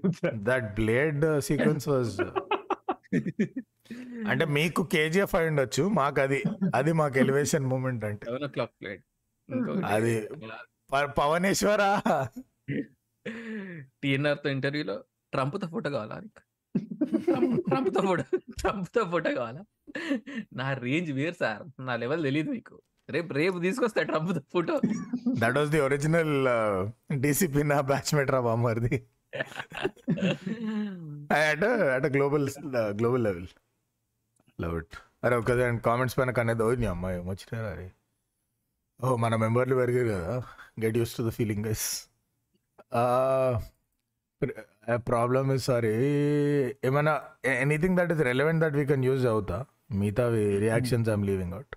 దట్ బ్లేడ్ సీక్వెన్స్ వాజ్ అంటే మీకు KGF అయి ఉండొచ్చు మాకు అది అది మాకు ఎలివేషన్ మూమెంట్ అంటే. సెవెన్ ఓ క్లాక్ ప్లేట్ అది పవనేశ్వర? టీఎన్ఆర్తో ఇంటర్వ్యూలో ట్రంప్తో ఫోటో కావాలా? ట్రంప్- తో ఫోటో ట్రంప్తో ఫోటో కావాలా? నా రేంజ్ వేరు సార్ నా లెవెల్ తెలియదు మీకు. రేపు రేపు తీసుకొస్తా ట్రంప్తో photo that was the original DCP నా బ్యాచ్మేట్ రా బామ్మర్ది. At at global global level love it అరే ఒక కామెంట్స్ పైన కనేది ఓ నీ అమ్మాయి ఏమొచ్చినారా అరే ఓ మన మెంబర్లు పెరిగారు కదా get used to the feeling guys problem is sorry ఏమైనా anything that is relevant that we can use అవుతా మిగతా reactions I'm leaving out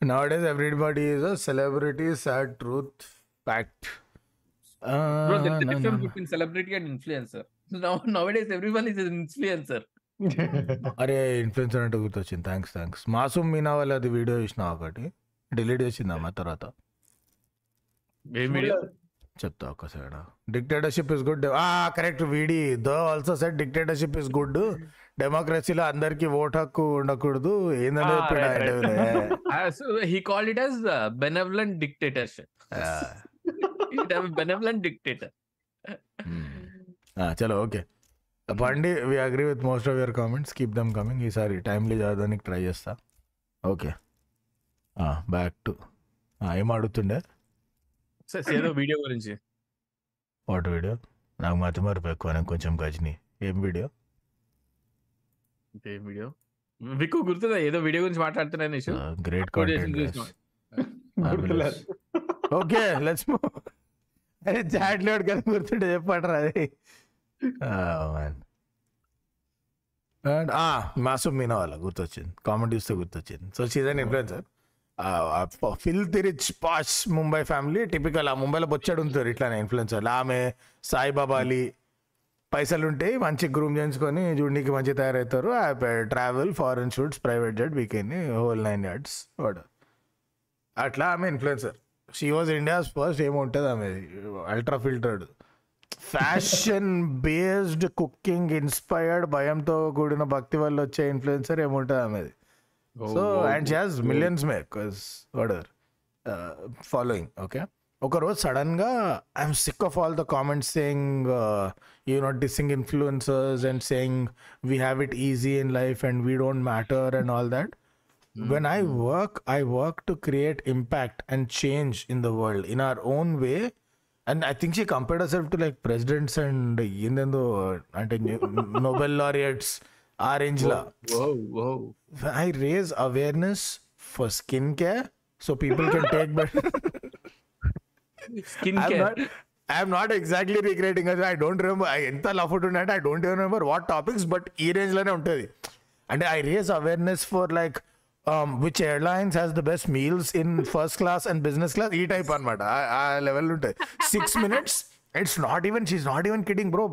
Nowadays, everybody is a celebrity, sad truth, fact. Bro, Uh, there is a no, difference no. between celebrity and influencer. Now, nowadays, everyone is an influencer. అరే influencer అంటే గుర్తొచ్చింది. Thanks thanks Masoom Meena వాళ్ళది video చూసిన ఒకటి delete చేసిందమ్మా తర్వాత. ఏం video? చెప్తా ఒకసారి డిక్టేటర్షిప్ ఇస్ గుడ్ ఆ కరెక్ట్ వీడి. Though also set dictatorship is good డెమోక్రసీలో అందరికి ఓట్ హక్కు ఉండకూడదు. ఏందని చెప్పాడు right, ఆయన right. వీళ్ళు. Uh, so చలో ఓకే. బండి we agree with most of your comments. Keep them coming. ఈసారి టైమ్లీ చదవడానికి ట్రై చేస్తా. ఓకే. Back to. ఏం అడుగుతుండే ఏదో వీడియో గురించి. What video? నాకు మతి మరపు ఎక్కువ నాకు కొంచెం గజని. ఏం వీడియో? ఏం వీడియో? మీకు గుర్తుందా? ఏదో వీడియో గురించి మాట్లాడుతున్నాను Nishu great content. Okay let's అరే చాట్ లోడ్ కదా గుర్తుంటే చెప్పట్రా అది. మాసూమ్ మీనా వాళ్ళ గుర్తొచ్చింది. కామెంట్ చూస్తే గుర్తొచ్చింది so season influencer fill rich posh Mumbai family typical ఆ ముంబైలో బొచ్చాడు ఉంటారు ఇట్లానే ఇన్ఫ్లుయెన్సర్ ఆమె సాయిబాబా అలీ పైసలు ఉంటాయి మంచి గ్రూమ్ చేయించుకొని జూడీకి మంచి తయారవుతారు travel foreign shoots private jet weekend whole nine yards వాడు. అట్లా ఆమె influencer she was India's first ఏముంటుంది ఆమె ultra filtered fashion based cooking inspired భయంతో కూడిన భక్తి వల్ల వచ్చే ఇన్ఫ్లుయెన్సర్ ఏముంటుంది ఆమెది so and she has millions makers వడర్ following okay ఒకరోజు సడన్గా I'm sick of all the comments saying you not dissing influencers and saying we have it easy in life and we don't matter and all that when i work i work to create impact and change in the world in our own way and I think she compared self to like presidents and ఏందేందో అంటే Nobel laureates ఆ range law Whoa, whoa. I raise awareness for skin care so people can take bet Skin I'm care. not, I'm not exactly recreating it. I don't remember. I ఎంత love ఉంటే I don't remember what topics but ఈ range లోనే ఉంటుంది అంటే I raise awareness for like which airlines has the best meals in first class and business class ఈ type అనమాట ఆ level ఉంటుంది. Six minutes it's not even she not even kidding bro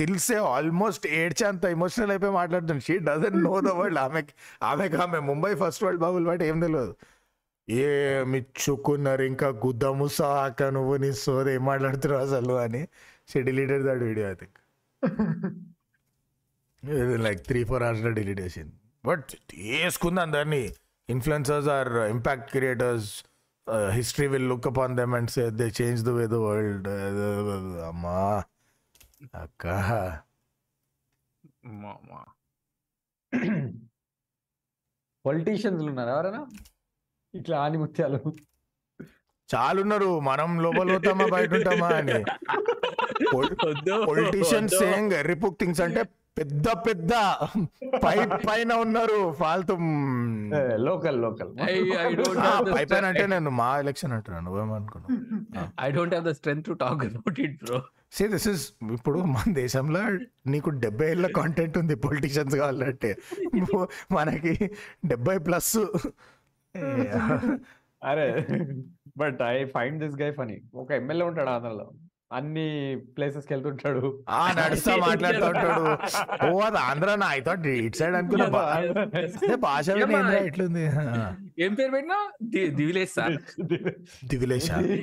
దిల్సే almost ఏడ్చే అంత emotional అయిపోయి మాట్లాడుతుంది. She doesn't know the world ఆమెకి ఆమెకి ఆమె ముంబై ఫస్ట్ వరల్డ్ బాబులు బట్ ఏం తెలియదు ఏ మిచ్చుకున్నారు ఇంకా గుద్దము సాక నువ్వు నీ సోది ఏం మాట్లాడుతున్నావు అసలు అని she deleted that video I think like three four అవర్స్లో డిలీట్ చేసింది. బట్ వేసుకుంది అందరినీ. Influencers are impact creators history will look up on them and say they change the way the world అమ్మా. అక్క. పొలిటీషియన్స్ ఉన్నారు ఎవరైనా? ఇట్లా ఆని ముత్యాలు చాలున్నారు. మనం లోపల పోతామా బయట ఉంటామా అని. పొలిటీషియన్స్. సేయింగ్ రిపుక్ థింగ్స్ అంటే పెద్ద పెద్ద పై పైన ఉన్నారు ఫాల్తు. Local local. పై పైన అంటే. నేను మా ఎలక్షన్ అంటున్నాను నువ్వేమనుకున్నావు? I don't have the strength to talk about it, bro. Say this is ఇప్పుడు మన దేశంలో నీకు డెబ్బై ఏళ్ళ కాంటెంట్ ఉంది పొలిటీషియన్స్ కావాలంటే. నువ్వు మనకి డెబ్బై ప్లస్ అరే but I find this guy funny ఒక ఎమ్మెల్యే ఉంటాడు ఆంధ్రలో. అన్ని ప్లేసెస్కి వెళ్తుంటాడు. ఆ నడుస్తా మాట్లాడుతూ ఉంటాడు. ఓ అది ఆంధ్రానా ఐ థాట్ ఇట్ సైడ్ అనుకున్నా భాష ఇట్లుంది ఏం పేరు పెట్టినా? దివిలేష్ సార్ దివిలేష అంటే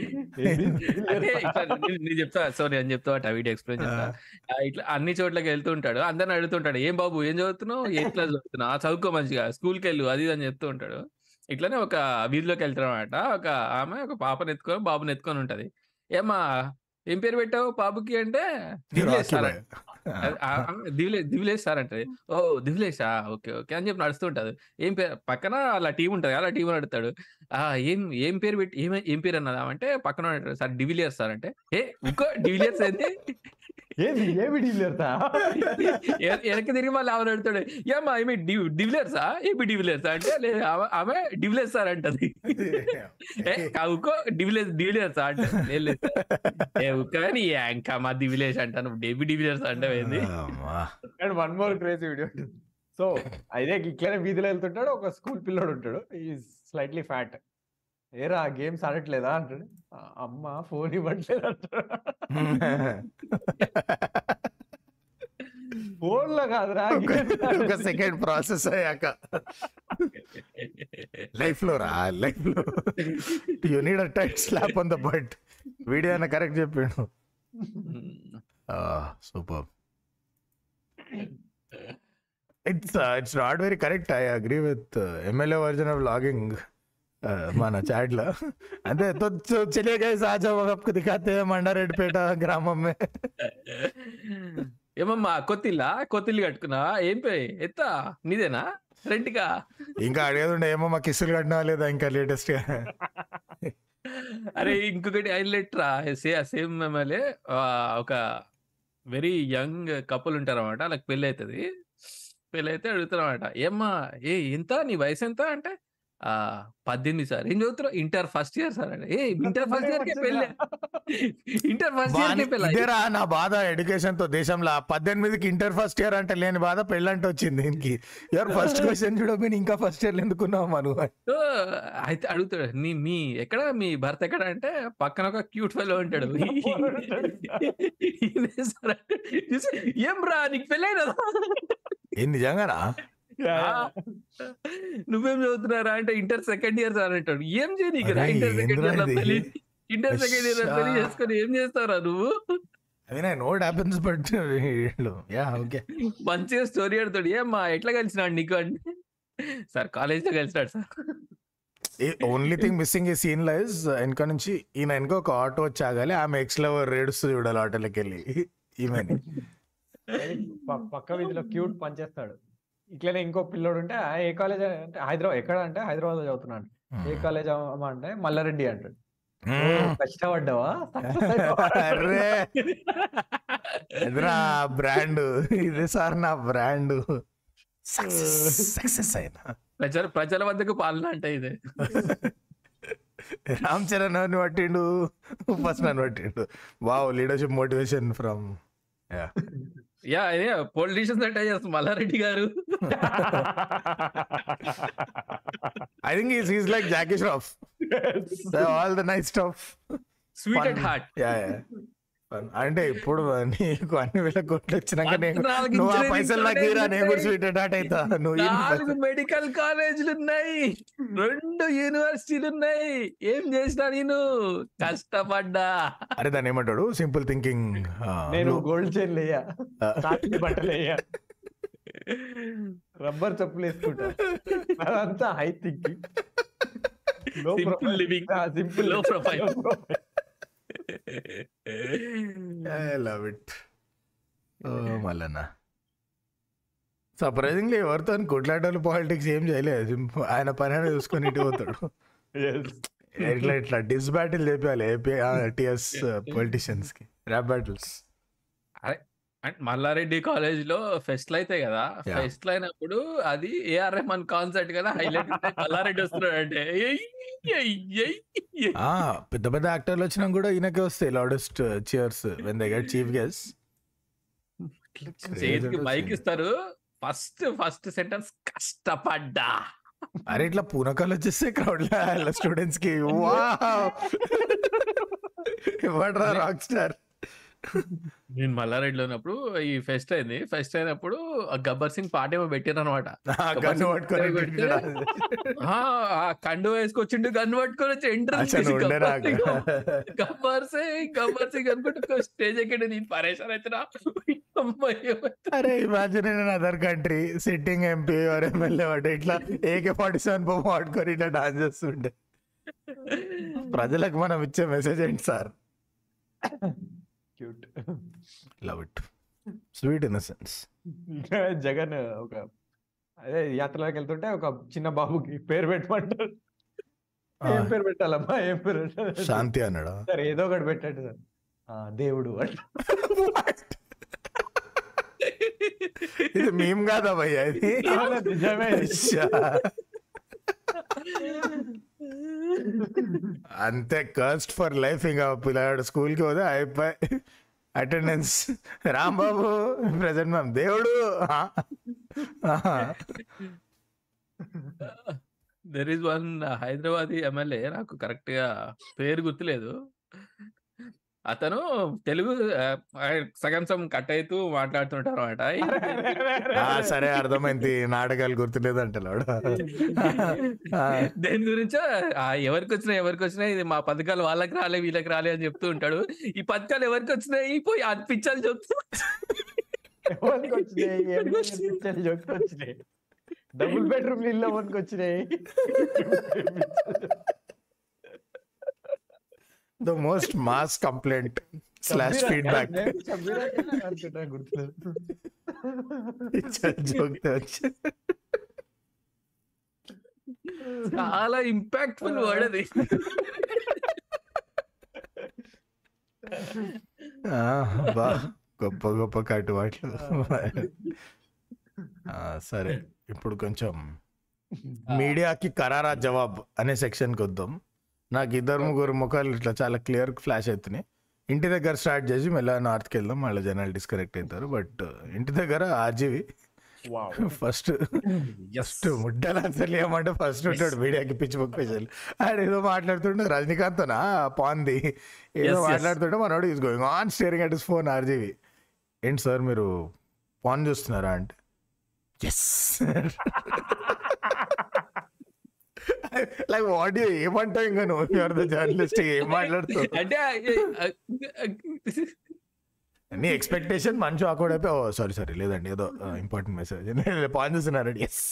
నేను- చెప్తా సో నేను చెప్తా ఆ వీడియో ఎక్స్ప్లెయిన్ చేస్తా. ఇట్లా అన్ని చోట్లకి వెళ్తుంటాడు. అందరిని అడుగుతుంటాడు ఏం బాబు ఏం చదువుతున్నావు? ఏ క్లాస్ చదువుతున్నావు? ఆ, చదువుకో మంచిగా స్కూల్కి వెళ్ళు అది అని చెప్తూ ఉంటాడు. ఇట్లానే ఒక వీధిలోకి వెళ్తాడు అనమాట ఒక ఆమె ఒక పాపని ఎత్తుకొని బాబుని ఎత్తుకొని ఉంటది. ఏమా ఏం పేరు పెట్టావు? బాబుకి అంటే దివిలే దివిలేష్ సార్ అంటే ఓ దివిలేషా ఓకే ఓకే అని చెప్పి నడుస్తుంటది ఏం పేరు? పక్కన అలా టీం ఉంటది అలా టీం అడుగుతాడు. ఆ ఏం ఏం పేరు పెట్టి ఏం ఏం పేరు అన్నదా అంటే పక్కన సార్ డివిలియర్స్ సార్ అంటే. ఏ ఇంకో డివిలియర్స్ ఏంటి ఏది ఏమి ఎ- వెనక్కి తిరిగి మళ్ళీ ఆమె అడుగుతాడు ఏమ్మా ఏమి డివిలియర్సా ఏమి డివిలియర్సా అంటే లేదు ఆమె- డివిలియర్స్ సార్ అంటది. ఏ ఉక్కో డివిలియర్స్ డివిలియర్స్ అంటే "లేదు, లేదు సార్." ఏ ఉక్క కానీ ఇంకా మా డివిలియర్స్ అంటాను. డేబి డివిలియర్స్ అంటే అమ్మా. And one more crazy video so అయితే ఇట్లనే వీధిలో వెళ్తుంటాడు ఒక స్కూల్ పిల్లోడు ఉంటాడు. ఈ స్లైట్లీ ఫ్యాట్ ఏరా గేమ్స్ ఆడట్లేదా? అంటాడు. "ఆ, అమ్మ ఫోన్ ఇవ్వట్లేదు అంటాడు. ఫోన్లో కాదురా ఒక- games ఒక ఆడట్లేదు." సెకండ్ ప్రాసెస్ అయ్యాక. లైఫ్లో రా లైఫ్లో you need a tight slap on the butt video అయినా కరెక్ట్ చెప్పిండు? Super. it's it's not very correct I agree with MLA version of logging మన చాట్ లో అంటే तो तो चलिए गाइस आज हम आपको दिखाते हैं मंडारेड्डपेट ग्रामम में ఏమమ్మా కొత్తిల్లా కొత్తిల్లు కట్టుకున్నా ఏం పే ఎత్తా నీదేనా రెంట్గా ఇంకా అడిగేది ఉండే ఏమో మా కిస్సులు కట్టినా లేదా ఇంకా లేటెస్ట్ గా అరే ఇంకొకటి హైలైట్ రా సేమ్ ఎమ్మెల్యే ఒక వెరీ యంగ్ కపుల్ ఉంటారు అనమాట వాళ్ళకి పెళ్ళి అవుతుంది పెళ్ళి అయితే అడుగుతారన్నమాట. ఏమ్మా ఏ ఎంత నీ వయసు ఎంత అంటే పద్దెనిమిది సార్. ఏం చదువుతున్నావు? ఇంటర్ ఫస్ట్ ఇయర్ సార్ అంటే ఏ ఇంటర్ ఫస్ట్ ఇయర్ కే పెళ్ళి? ఇంటర్ ఫస్ట్ ఇయర్ కే పెళ్ళి? ఇదేరా నా బాధ ఎడ్యుకేషన్తో దేశంలో పద్దెనిమిదికి ఇంటర్ ఫస్ట్ ఇయర్ అంటే లేని బాధ పెళ్ళంటే వచ్చింది దీనికి. ఎవరు ఫస్ట్ క్వశ్చన్ చూడబోయి ఇంకా ఫస్ట్ ఇయర్ ఎందుకున్నావు మనం? అయితే అడుగుతాడు. నీ మీ ఎక్కడ? మీ భర్త ఎక్కడ అంటే పక్కన ఒక క్యూట్ ఫెలో ఉంటాడు. అంటే, ఏం రా నీకు పెళ్ళైనా ఏం నిజంగానా? నువ్వేం చదువుతున్నారా? అంటే ఇంటర్ సెకండ్ ఇయర్ సార్ అంటాడు. ఏం చేయి నీకు? రా ఇంటర్ సెకండ్ ఇయర్? పెళ్ళి ఇంటర్ సెకండ్ ఇయర్ పెళ్ళి. చేసుకొని ఏం చేస్తావురా నువ్వు? I mean I know it happens but yeah okay. మంచిగా స్టోరీ ఆడుతాడు. ఏమ్మా ఎట్లా కలిసినాడు నీకు అంటే? సార్ కాలేజ్లో కలిసినాడు సార్. ఓన్లీ థింగ్ మిస్సింగ్ ఈ సీన్లో ఇస్ వెనక నుంచి ఈయన వెనక ఒక ఆటో వచ్చి ఆగాలి ఆమె ఎక్స్ లవర్ ఏడుస్తూ చూడాలి ఆటోలోకి వెళ్ళి. ఈమెని. పక్క వీధిలో క్యూట్ పనిచేస్తాడు. ఇట్లనే ఇంకో పిల్లోడు ఉంటే "ఆ, ఏ కాలేజ్ అంటే హైదరాబాద్ ఎక్కడ అంటే హైదరాబాద్లో చదువుతున్నాడు ఏ కాలేజ్ అమ్మా అంటే మల్లారెడ్డి అంటాడు. కష్టపడ్డావా? ఎదురా బ్రాండ్. ఇది సార్ నా బ్రాండ్. సక్సెస్ సక్సెస్ అయినా. ప్రజల ప్రజల వద్దకు పాలన అంటే ఇదే. రామ్ చరణ్ అని పట్టిండు? ఫస్ట్ నన్ను పట్టిండు. Wow leadership motivation from yeah. ఇదే పొలిటీషియన్స్ అంటే yes, Malla Reddy garu. I think is is like Jackie Shroff all the nice stuff sweet and heart yeah అంటే ఇప్పుడు నీకు అన్ని వేల కోట్లు వచ్చినాక నేను నువ్వు ఆ పైసలు నాకు ఇరా నేను కూడా స్వీట్ అవుతా నువ్వు నాలుగు మెడికల్ కాలేజీలు ఉన్నాయి రెండు యూనివర్సిటీలు ఉన్నాయి ఏం చేసినా నేను? కష్టపడ్డా. అరే దాన్ని ఏమంటాడు? Simple thinking. నేను గోల్డ్ చైన్ లేయా. ఆ. కాకి బట్టలు వేయా రబ్బర్ చెప్పులు వేసుకుంటా. అదంతా high thinking simple living simple Low profile. I love it Mallanna surprisingly ఎవరితో కొట్లాటలు పాలిటిక్స్ ఏం చేయలేదు. ఆయన పని చూసుకొని ఇటు పోతాడు. ఇట్లా ఇట్లా డిస్ బ్యాటిల్ చెప్పాలి ఏపీ టిఎస్ పొలిటీషియన్స్కి. ర్యాప్ బ్యాటిల్స్ అండ్ మల్లారెడ్డి కాలేజ్లో ఫెస్ట్లు అయితే కదా. ఫెస్ట్లు అయినప్పుడు అది ఏఆర్ రెహమాన్ కాన్సర్ట్ కదా హైలైట్ మల్లారెడ్డి వస్తున్నాడు అంటే పెద్ద పెద్ద యాక్టర్లు వచ్చినా కూడా ఈయనకే వస్తాయి loudest cheers when they get chief guest చేతికి బైక్ ఇస్తారు. ఫస్ట్ ఫస్ట్ సెంటెన్స్ కష్టపడ్డా. అరే ఇట్లా పూనకాలు వచ్చేస్తే క్రౌడ్లో స్టూడెంట్స్కి. ఇవ్వడరా రాక్ స్టార్ నేను మల్లారెడ్డిలో ఉన్నప్పుడు ఈ ఫెస్ట్ అయింది. ఫెస్ట్ అయినప్పుడు గబ్బర్ సింగ్ పాట ఏమో పెట్టారు అనమాట కండు వేసుకొచ్చిండు గన్ను పట్టుకొని వచ్చి ఎంట్రన్స్ గబ్బర్ సింగ్ గబ్బర్ సింగ్ అనుకుంటూ స్టేజ్ ఎక్కండి. నేను పరేషాన్ అవుతున్నా అమ్మాయి అరే imagine in other country sitting MP or MLA వాటి ఇట్లా ఏకే ఫార్టీ సెవెన్ బొమ్మ పట్టుకొని ఇట్లా డాన్స్ చేస్తుండే ప్రజలకు మనం ఇచ్చే మెసేజ్ ఏంటి sir? Cute love it sweet innocence Jagan ఒక అదే యాత్రలోకి వెళ్తుంటే ఒక చిన్న బాబుకి పేరు పెట్టమంటారు. ఏం పేరు పెట్టాలమ్మా? ఏం పేరు పెట్టాలి శాంతి అన్నాడా? సార్ ఏదో ఒకటి పెట్టండి సార్. ఆ, దేవుడు అంట. ఇది మేము కాదా భయ్యా ఇది. అవునా, నిజమే. అచ్చా. అంతే కస్ట్ ఫర్ లైఫ్ ఇంకా పిల్లగాడు స్కూల్కి పోతే అయిపోయి అటెండెన్స్. రాంబాబు ప్రజెంట్ మ్యామ్ దేవుడు. There is one Hyderabad MLA నాకు కరెక్ట్గా పేరు గుర్తులేదు. అతను తెలుగు సగం సగం కట్ అవుతూ మాట్లాడుతుంటారు అనమాట ఆ, సరే అర్థమైంది. నాటకాలు గుర్తులేదు అంటలాడు దేని గురించో ఆ, ఎవరికి వచ్చినాయి ఎవరికి వచ్చినాయి ఇది మా పథకాలు వాళ్ళకి రాలే వీళ్ళకి రాలే అని చెప్తూ ఉంటాడు. ఈ పథకాలు ఎవరికి వచ్చినాయి పోయి అనిపించాలి చెప్తూ ఎవరికి వచ్చినాయి ఎవరికి పిచ్చలు వచ్చినాయి డబుల్ బెడ్రూమ్ ఇల్లు వచ్చినాయి the most mass complaint slash feedback షబ్బీరా Khan అనుకుంటా, గుర్తులేదు. చాలా ఇంపాక్ట్ఫుల్ వర్డ్ అది బా గొప్ప గొప్ప కట్టుబాట్లు ఆ, సరే ఇప్పుడు కొంచెం మీడియాకి కరారా జవాబ్ అనే సెక్షన్కి వద్దాం నాకు ఇద్దరు ముగ్గురు ముఖాలు ఇట్లా చాలా క్లియర్ ఫ్లాష్ అవుతున్నాయి. ఇంటి దగ్గర స్టార్ట్ చేసి మెల్ల నార్త్కి వెళ్దాం మళ్ళీ జనాలు డిస్కనెక్ట్ అవుతారు. బట్ ఇంటి దగ్గర ఆర్జీవి. ఫస్ట్ ఫస్ట్ ముడ్డలు ఏమంటే ఫస్ట్ ఉంటాడు మీడియాకి పిచ్చి బుక్ పేజీలు ఆడు ఏదో మాట్లాడుతుండే రజనీకాంత్ నా పాంది. ఏదో. మాట్లాడుతుంటే మనోడు is going on staring at his phone RGV. ఏంటి సార్ మీరు పాన్ చూస్తున్నారా అంటే? ఎస్ లైక్ వాట్ ఏమంటావు ఇంకా నువ్వు? యువర్ ద జర్నలిస్ట్ ఏం మాట్లాడుతావు? అంటే నీ ఎక్స్పెక్టేషన్ మంచి ఆకోడ్ అయిపోయి ఓ సారీ సారీ లేదండి ఏదో ఇంపార్టెంట్ మెసేజ్ పాన్ చూస్తున్నారండి yes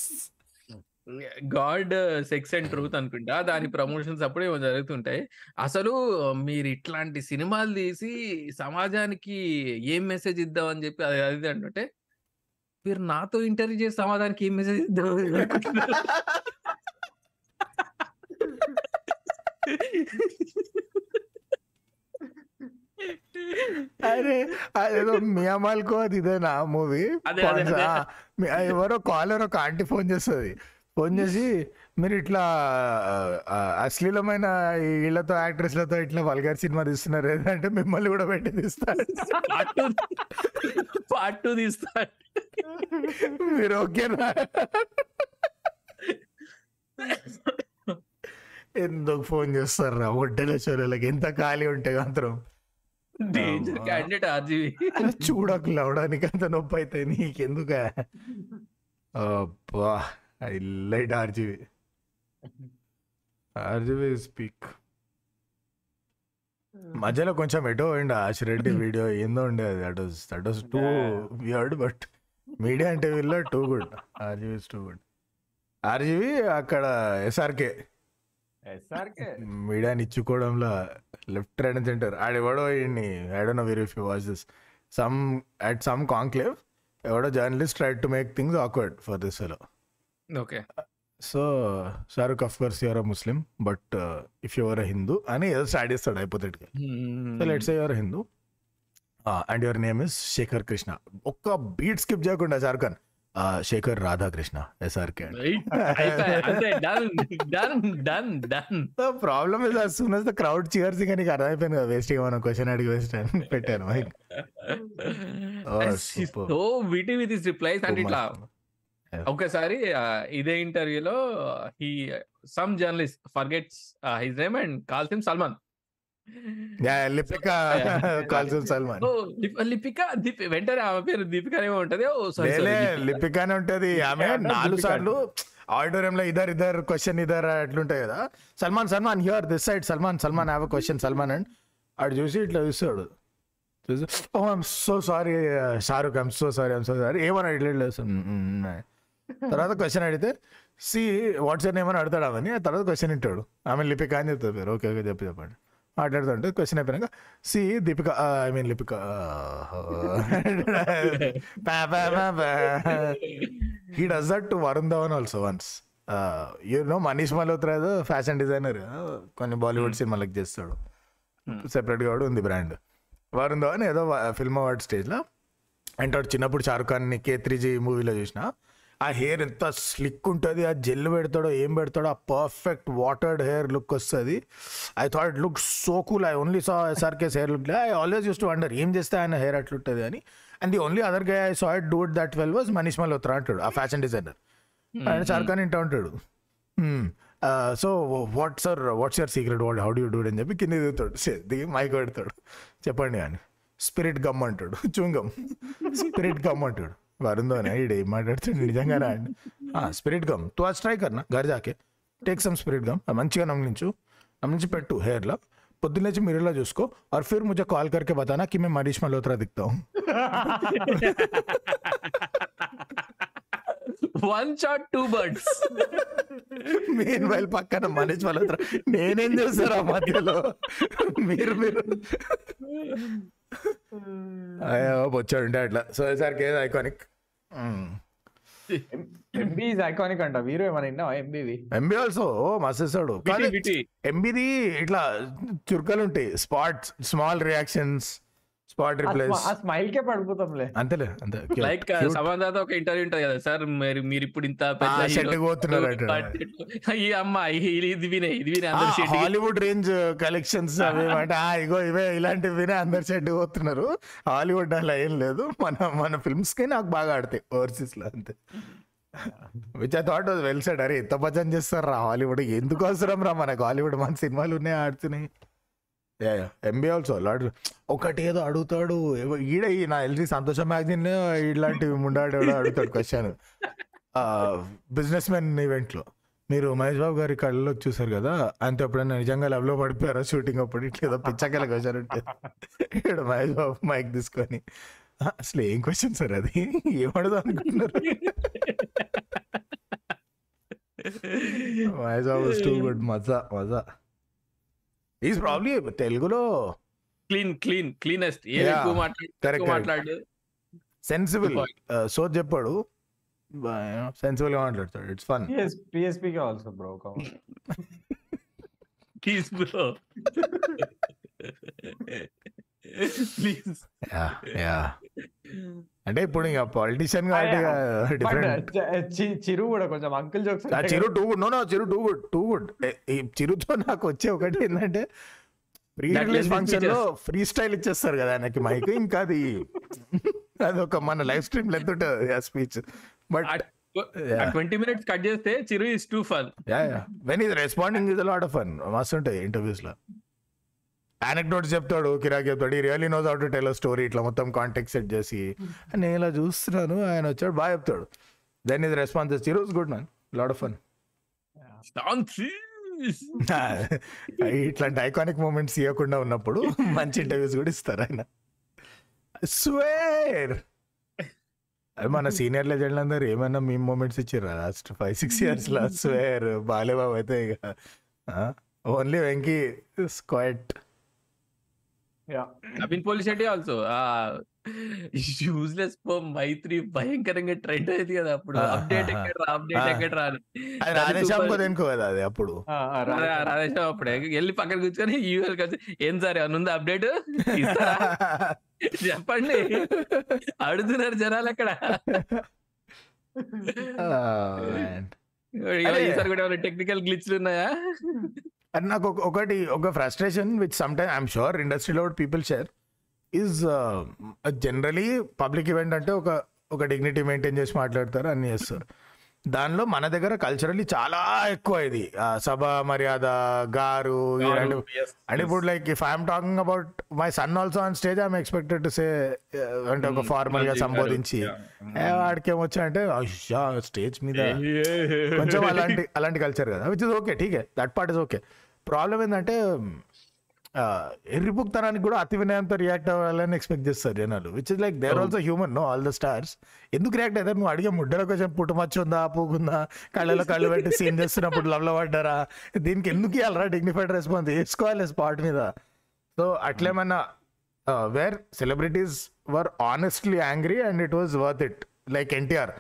god sex and truth అనుకుంటా. దాని ప్రమోషన్స్ అప్పుడు ఏమో జరుగుతుంటాయి. అసలు మీరు ఇట్లాంటి సినిమాలు తీసి సమాజానికి ఏం మెసేజ్ ఇద్దాం అని చెప్పి అది అది అంటుంటే మీరు నాతో ఇంటర్వ్యూ చేసి సమాజానికి ఏం మెసేజ్ ఇద్దాం అరే అదేదో మియామాల్కో అది ఇదేనా మూవీ ఎవరో కాలర్ ఒక ఆంటీ ఫోన్ చేస్తుంది. ఫోన్ చేసి మీరు ఇట్లా అశ్లీలమైన వీళ్ళతో యాక్ట్రెస్లతో ఇట్లా వల్గారి సినిమా తీస్తున్నారు. అంటే మిమ్మల్ని కూడా పెట్టి తీస్తారు పార్ట్ టూ తీస్తారు మీరు ఓకేనా? ఎందుకు ఫోన్ చేస్తారు రా? ఒడ్డెల చోరలకి ఎంత ఖాళీ ఉంటే మాత్రం. డేంజర్ క్యాండిడేట్ ఆర్జీవి అలా చూడకు లవడానికి అంత నొప్పి అయితే నీకెందుక అబ్బా I light RGV. RGV speak. మధ్యలో కొంచెం ఎటో పోయిండు ఆశిరెడ్డి వీడియో. ఏందో ఉండే అది that was that was too weird but media అంటే వీళ్ళ too good. RGV too good. RGV అక్కడ ఎస్ఆర్కే. మీడియాని ఇచ్చుకోవడంలో లెఫ్ట్ రైట్ అండ్ సెంటర్. ఆడెవడో ఈయన్ని I don't know very if you watch this some at some conclave ఎవడో journalist try to make things awkward for this fellow okay. So Shahrukh of course your Muslim but if your a Hindu అని ఏదో start చేస్తాడు అయిపోతాడు so let's your Hindu and your name is Shekhar Krishna ఒక్క beat skip చేయకుండా Shahrukh Khan Shekhar Radhakrishna SRK problem is as soon as the crowd cheers ఇంకా నీకు అర్థమైపోయింది కదా వేస్ట్ మనం క్వశ్చన్ అడిగి వేస్ట్ అని పెట్టాను mic. Oh, super. So witty with is replies అంటే ఇట్లా. ఒకసారి ఇదే ఇంటర్వ్యూలో he some journalist forgets his name and calls him Salman Lipika calls Salman. ఓ లిపిక వెంటనే ఆమె పేరు ఉంటది. ఓ లేలే లిపికానే ఉంటది. ఆమె నాలుగు. సార్లు ఆడిటోరియం లో ఇద్దరు ఇద్దరు క్వశ్చన్ ఇద్దరు అట్లుంటాయి కదా. Salman Salman here this side Salman Salman have question Salman and ఆడు చూసి ఇట్లా చూస్తాడు. చూసి ఓ I'm so sorry Shahrukh I'm so sorry I'm so sorry. ఏమన్నా ఇట్లా. తర్వాత క్వశ్చన్ అడిగితే సి వాట్స్ నేమ్ అని అడతాడు ఆమెని. తర్వాత క్వశ్చన్ వింటాడు. ఆమె లిపిక అని చెప్తారు పేరు. ఓకే ఓకే చెప్పి చెప్పండి. మాట్లాడుతుంటే క్వశ్చన్ అయిపోయినాక see Deepika I mean Lipika he. Does that to Varun Dhawan also once you know Manish Malhotra fashion designer కొన్ని బాలీవుడ్ సినిమాలకు చేస్తాడు. సెపరేట్గా కూడా ఉంది బ్రాండ్ వరుణ్ ధవన్ ఏదో ఫిల్మ్ అవార్డ్ స్టేజ్లో అంటాడు చిన్నప్పుడు షారుఖ్ ఖాన్ని కే త్రీ జీ మూవీలో చూసిన ఆ హెయిర్ ఎంత స్లిక్ ఉంటుంది ఆ జెల్ పెడతాడో ఏం పెడతాడో ఆ పర్ఫెక్ట్ వాటర్డ్ హెయిర్ లుక్ వస్తుంది. I thought look so cool I only saw SRK's hair look I always used to wonder ఏం చేస్తే ఆయన హెయిర్ అట్లుంటుంది అని. And the only other guy I saw it do it that well was Manish Malhotra అంటాడు ఆ fashion designer ఆయన షారుఖ్ ఖాన్ ఇంటా ఉంటాడు. So what sir what's your secret what how do do అని చెప్పి కింద దిగుతాడు. దిగి మైక్ పెడతాడు. చెప్పండి అని. స్పిరిట్ గమ్ అంటాడు. చూంగమ్ స్పిరిట్ గమ్ అంటాడు. వరుందోనే ఈడు ఏం మాట్లాడుతాడు నిజంగానే అండి స్పిరిట్ గమ్ తు అది ట్రై కర్నా గర్ జాకే టేక్ సమ్ స్పిరిట్ గమ్ మంచిగా నమ్మించు నమ్మించి పెట్టు హెయిర్లో పొద్దున్న లేచి మిర్రర్లో చూసుకో और फिर मुझे कॉल करके बताना कि मैं मनीष मल्होत्रा दिखता हूँ one shot two birds meanwhile పక్కన మనీష్ మల్హోత్రా నేనేం చేస్తారా మధ్యలో మీరు మీరు అయ్యో వచ్చాడుంటే అట్లా. సో ఈసారికి ఏదో ఐకానిక్ ఎంబీ ఇస్ ఐకానిక్ అంట. వీరు ఏమైనా విన్నావా? ఎంబీవి ఎంబీ ఆల్సో మస్తేస్తాడు ఎంబీది ఇట్లా చురుకలు ఉంటాయి. Spot small reactions spot replies. ఆ స్మైల్ కే పడిపోతాంలే. అంతేలే అంతే లైక్ సమాధానం ఒక ఇంటర్వ్యూ ఉంటది కదా సార్ మీరు మీరు ఇప్పుడు ఇంత పెద్ద. షెడ్డుకి పోతున్నారు. ఈ అమ్మ ఈ- ఇది వినే ఇది వినే అందరు షెడ్ హాలీవుడ్ రేంజ్ కలెక్షన్స్ అవి అంటే ఆ, ఇగో ఇవే ఇలాంటివి వినే అందరు షెడ్ పోతున్నారు. హాలీవుడ్ అలా ఏం లేదు. మన మన ఫిల్మ్స్కి నాకు బాగా ఆడతాయి ఓవర్సీస్లో అంతే. Which I thought well said. అరే ఎంత భజన చేస్తారు రా హాలీవుడ్ ఎందుకు అవసరం రా మనకు? హాలీవుడ్ మన సినిమాలు ఉన్నాయి ఆడుతున్నాయి. ఎంబీ ఆల్సో లాడ్ ఒకటి ఏదో అడుగుతాడు. ఈడ ఈ నా ఎల్జీ సంతోష మ్యాగజైన్ ఇలాంటి ముండాడు అడుగుతాడు క్వశ్చన్ బిజినెస్ మ్యాన్ ఈవెంట్లో. మీరు మహేష్ బాబు గారి కళ్ళలోకి చూసారు కదా? అంతే ఎప్పుడైనా నిజంగా లవ్లో పడిపోయారా? షూటింగ్ అప్పుడు ఇట్లా ఏదో పిచ్చకల క్వశ్చన్ ఉంటే. ఇక్కడ మహేష్ బాబు మైక్ తీసుకొని అసలు ఏం క్వశ్చన్ సార్ అది? ఏమడదు అనుకుంటున్నారు? మహేష్ బాబు టూ గుడ్ మజా మజా. ఈజ్ ప్రాబ్లీ తెలుగులో క్లీన్ క్లీన్ క్లీనెస్ట్ ఏం Yeah. ఎక్కువ మాట్లాడు Correct, ఎక్కువ correct. మాట్లాడు. Sensible point. సో చెప్పాడు సెన్సిబుల్గా మాట్లాడతాడు. ఇట్స్ ఫన్ పిఎస్పీ కి also bro please bro please yeah yeah అంటే ఇప్పుడు ఇంకా పొలిటీషియన్ బట్ డిఫరెంట్ చిరు కూడా కొంచెం uncle jokes Chiru too good. No no Chiru too good too good. ఈ చిరుతో నాకు వచ్చే ఒకటి ఏంటంటే ప్రీ రిలీజ్ ఫంక్షన్లో. ఫ్రీ స్టైల్ ఇచ్చేస్తారు కదా ఆయనకి మైక్ ఇంకా అది అది ఒక మన లైవ్ స్ట్రీమ్ లెంత్ ఉంటుంది ఆ speech but Yeah. Twenty minutes cut చేస్తే Chiru is too fun yeah yeah when is responding is lot of fun మస్తు ఉంటాయి ఇంటర్వ్యూస్లో. యానెక్డోట్స్ చెప్తాడు కిరాక్ చెప్తాడు. ఈ really knows out tell story ఇట్లా మొత్తం కాంటాక్ట్ సెట్ చేసి నేను ఇలా చూస్తున్నాను ఆయన వచ్చాడు బాగా చెప్తాడు. Then is response చిరోస్ good man lot of fun ఇట్లాంటి ఐకానిక్ మూమెంట్స్ ఇవ్వకుండా ఉన్నప్పుడు మంచి ఇంటర్వ్యూస్ కూడా ఇస్తారు ఆయన. స్వేర్ అది మన సీనియర్ లెజెండ్ అందరు ఏమైనా మీ మూమెంట్స్ ఇచ్చారు లాస్ట్ ఫైవ్ సిక్స్ ఇయర్స్లో? స్వేర్ బాలేబాబు అయితే ఇక ఓన్లీ వెంకీ స్క్వైట్ నవీన్ పోలి శెట్టి ఆల్సో యూజ్లెస్ పో మైత్రి భయంకరంగా ట్రెండ్ అయింది కదా అప్పుడు. Ah, అప్డేట్ ఎక్కడ అప్డేట్. ఎక్కడ రాని అది అప్పుడు. రాధేశ్యాం అప్పుడే. వెళ్ళి పక్కన కూర్చొని యూఎల్ వచ్చి ఏం సార్ ఉందా అప్డేట్ చెప్పండి. అడుగుతున్నారు జనాలు అక్కడ. Oh. ఈసారి కూడా ఏమైనా టెక్నికల్ గ్లిచ్లు ఉన్నాయా? అండ్ నాకు ఒక- ఒకటి ఒక frustration with some time I'm sure ఇండస్ట్రీలో people share is generally public event అంటే ఒక ఒక డిగ్నిటీ మెయింటైన్ చేసి మాట్లాడతారు అన్ని చేస్తారు. దానిలో మన దగ్గర కల్చరల్లీ చాలా ఎక్కువ ఇది. సభ మర్యాద గారు ఇలాంటి అంటే ఇప్పుడు like if I'm talking about my son also on stage I'm expected to say అంటే ఒక ఫార్మల్గా సంబోధించి. వాడికి ఏమొచ్చా అంటే స్టేజ్ మీద కొంచెం అలాంటి అలాంటి కల్చర్ కదా. Which is okay ఠీకే that part is okay problem ఏంటంటే ఎర్రిపుక్తనానికి కూడా అతి వినయంతో రియాక్ట్ అవ్వాలని ఎక్స్పెక్ట్ చేస్తారు జనాలు which is like there also human no all the stars ఎందుకు రియాక్ట్ అవుతారు? నువ్వు అడిగే ముడ్డలో కొంచెం పుట్టుమచ్చి ఉందా? పూకుందా కళ్ళలో కళ్ళు పెట్టి సీన్ చేస్తున్నప్పుడు లవ్లో పడ్డారా? దీనికి ఎందుకు ఇవ్వాలరా డిగ్నిఫైడ్ రెస్పాన్స్ వేసుకోవాలి స్పాట్ మీద. So అట్లేమన్నా where celebrities were honestly angry and it was worth it like NTR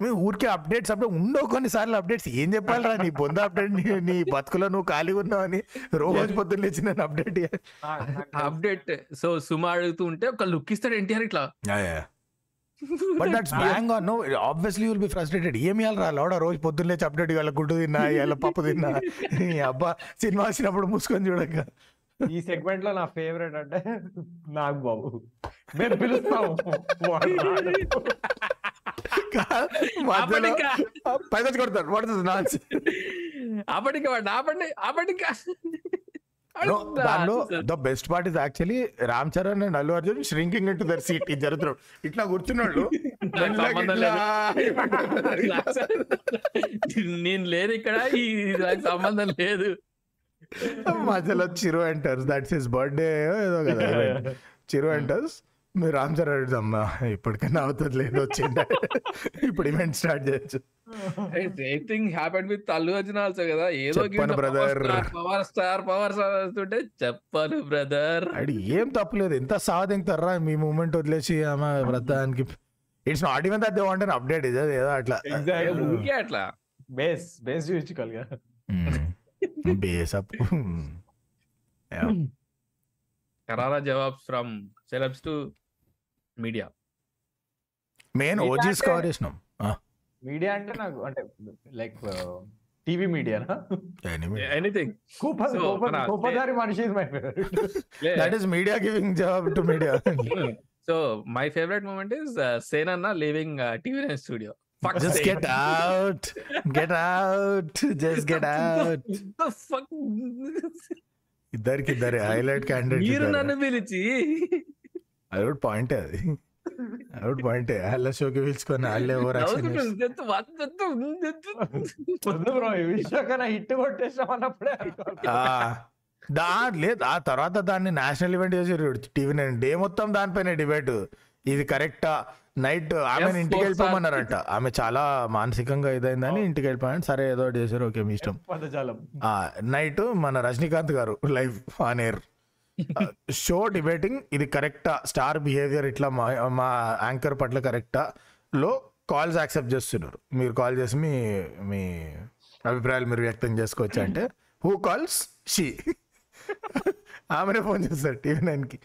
మీ ఊరికే అప్డేట్స్ అప్పుడు ఉండవు కొన్నిసార్లు అప్డేట్స్ ఏం చెప్పాలిరా? నీ బొంద అప్డేట్ నీ బతుకులో నువ్వు ఖాళీగా ఉన్నావని రోజు పొద్దున్న లేచి నేను అప్డేట్ అప్డేట్ సో సుమా అడుగుతూ ఉంటే ఒక లుక్ ఇస్తాడు ఎన్టీఆర్ ఇట్లా. But that's bang on no obviously will be frustrated ఏమి ఇవ్వాలి రా లోడ? రోజు పొద్దున్న లేచి అప్డేట్ ఇవాళ గుడ్డు తిన్నా ఇవాళ పప్పు తిన్నా. అబ్బా సినిమా వచ్చినప్పుడు మూసుకొని చూడక. ఈ సెగ్మెంట్లో నా ఫేవరెట్ అంటే నాగ్ బాబు మేము పిలుస్తాము పైకి వాట్ ఇస్ నాన్స్ ఆపడిక వాడు ఆపండి దానిలో the best part is actually Ram Charan and Allu Arjun shrinking into their seat ఇది జరుగుతున్నాడు. ఇట్లా కూర్చున్నాడు. నేను లేదు ఇక్కడ. సంబంధం లేదు. మధ్యలో Chiru enters that's his birthday ఏదో కదా. చిరు ఎంటర్స్ మీరు రామ్ చరణ్ అమ్మా ఇప్పటికైనా అవుతుంది లేదు వచ్చిండ ఇప్పుడు ఈవెంట్ స్టార్ట్ చేయొచ్చు. Thing happen with Allu Arjun also కదా. ఏదో చెప్పను, brother. Power star power star వస్తుంటే చెప్పను బ్రదర్ అది ఏం తప్పలేదు ఎంత సాధింతారా మీ మూమెంట్ వదిలేసి ఆమె వ్రతానికి. It's not even that they want update ఇది ఏదో అట్లా. ఊరికే అట్లా. బేస్ బేస్ చూపించుకోవాలి కదా. బేస్ అప్ కరారా జవాబ్ from celebs to media. Main Media OGs అంటే- కవర్ చేసినాం. మీడియా అంటే నాకు అంటే లైక్ టీవీ మీడియానా ఎనీథింగ్. కూపదారి మనిషి is my favourite that is media giving job to media so my favourite moment is Sen అన్న leaving TV nine studio just get out get out just get out ఇద్దరికి ఇద్దరే highlight మీరు candidate నన్ను పిలిచి అది కూడా పాయింట్ అది. అది కూడా పాయింట్ వాళ్ళ షోకి పిలుచుకొని వాళ్ళే ఓవర్ యాక్షన్ హిట్ కొట్టేసాం అన్నప్పుడే. దా లేదు ఆ తర్వాత దాన్ని నేషనల్ ఈవెంట్ చేసారు టీవీ నైన్ డే మొత్తం దానిపైన డిబేట్ ఇది కరెక్టా నైట్ ఆమె ఇంటికి వెళ్ళిపోమన్నారంట. ఆమె చాలా మానసికంగా ఇదైందని ఇంటికి వెళ్ళిపోయాను. సరే ఏదో చేశారు. ఓకే మీ ఇష్టం. నైట్ మన Rajinikanth garu live on air show debating ఇది కరెక్టా? స్టార్ బిహేవియర్ ఇట్లా మా మా యాంకర్ పట్ల కరెక్టా? లో కాల్స్ యాక్సెప్ట్ చేస్తున్నారు. మీరు కాల్ చేసి మీ మీ అభిప్రాయాలు మీరు వ్యక్తం చేసుకోవచ్చు అంటే హూ కాల్స్ షీ? ఆమెనే ఫోన్ చేస్తారు టీవీ నైన్కి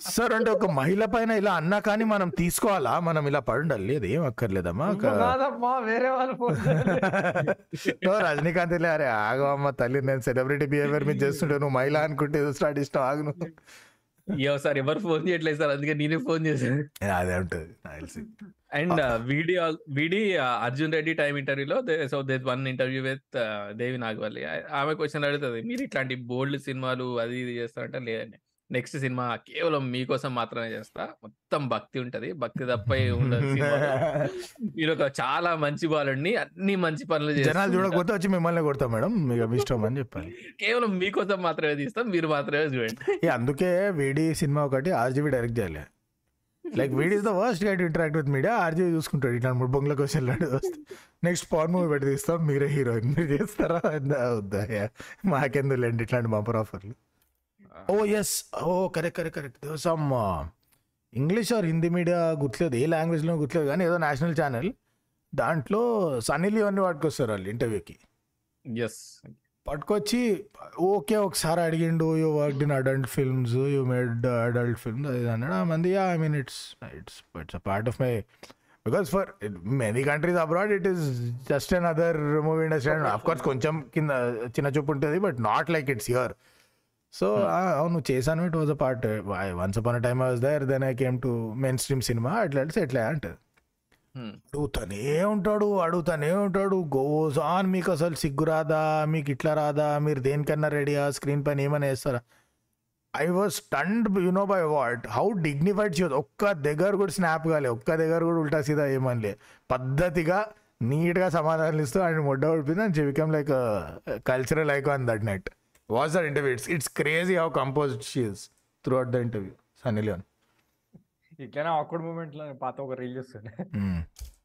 సార్ అంటే ఒక మహిళ పైన ఇలా అన్నా కానీ మనం తీసుకోవాలా? మనం ఇలా పడుండాలి. లేదు ఏం అక్కర్లేదమ్మా. వేరే వాళ్ళు రజనీకాంత్ అరే ఆగమ్మా తల్లి నేను సెలబ్రిటీ బిహేవియర్ మీద చేస్తుంటే నువ్వు మహిళ అనుకుంటే స్టార్ట్ ఇష్టం ఆగు ఏ సార్ ఎవరు ఫోన్ చేయట్లేదు సార్ అందుకే నేనే ఫోన్ చేశాను. అదే ఉంటుంది అండ్ వీడి వీడి అర్జున్ రెడ్డి టైం ఇంటర్వ్యూలో so they one interview with Devi Nagavalli. ఆమె క్వశ్చన్ అడుగుతుంది మీరు ఇట్లాంటి బోల్డ్ సినిమాలు అది ఇది చేస్తారంటే లేదండి. నెక్స్ట్ సినిమా కేవలం మీకోసం మాత్రమే చేస్తా. మొత్తం భక్తి ఉంటది. భక్తి తప్ప ఉండదు. మీరు ఒక చాలా మంచి బాలుడిని అన్ని మంచి పనులు జనాలు. చూడకపోతే వచ్చి మిమ్మల్ని కొడతాం మేడం. మీకు ఇష్టం అని చెప్పాలి. కేవలం మీకోసం మాత్రమే తీస్తాం. మీరు మాత్రమే చూడండి. అందుకే వీడి సినిమా ఒకటి ఆర్జీబీ డైరెక్ట్ చేయాలి. లైక్ వీడి is the worst guide interact with media RGV చూసుకుంటాడు. ఇట్లా మూడు బొంగులకు వచ్చి వెళ్ళాడు నెక్స్ట్ పవర్ మూవీ పెట్టి తీస్తాం. మీరే హీరోయిన్ మీరు చేస్తారా? వద్దా? వద్దా? యా. మాకెందుకు లేండి ఇట్లాంటి బంపర్ ఆఫర్లు ఓ yes oh correct correct correct some English or Hindi media గుర్తులేదు. ఏ లాంగ్వేజ్లో గుర్తులేదు. కానీ ఏదో నేషనల్ ఛానల్ దాంట్లో సన్నీ లియోన్ని పట్టుకొస్తారు వాళ్ళు ఇంటర్వ్యూకి ఎస్ పట్టుకొచ్చి ఓకే ఒకసారి అడిగిండు. You work in adult films you made adult films అది అన్నాడు. ఆ మంది I mean it's it's it's a part of my because for many countries abroad it is just another movie industry and of course కొంచెం కింద చిన్న చూపు ఉంటుంది but not like it's here so అవును చేశాను it was a part once upon time was there then I came to mainstream cinema అట్లా ఎట్లా అంటది అడుగుతానే ఉంటాడు అడుగుతానే ఉంటాడు గోస్ ఆన్ మీకు అసలు సిగ్గు రాదా మీకు ఇట్లా రాదా మీరు దేనికన్నా రెడీయా స్క్రీన్ పైన ఏమైనా వేస్తారా I was stunned you know by what how dignified చేయదు ఒక్క దగ్గర కూడా స్నాప్ కాలే ఒక్క దగ్గర కూడా ఉల్టా సీదా ఏమనిలే పద్ధతిగా నీట్గా సమాధానాలు ఇస్తూ ఆయన మొడ్డ ఉడిపింది and become like cultural icon that night was that interview it's it's crazy how compose she's throughout the interview Sunny Leone ఇట్లనే ఆక్వర్డ్ మూమెంట్లో పాత ఒక రీల్ చూస్తుండే.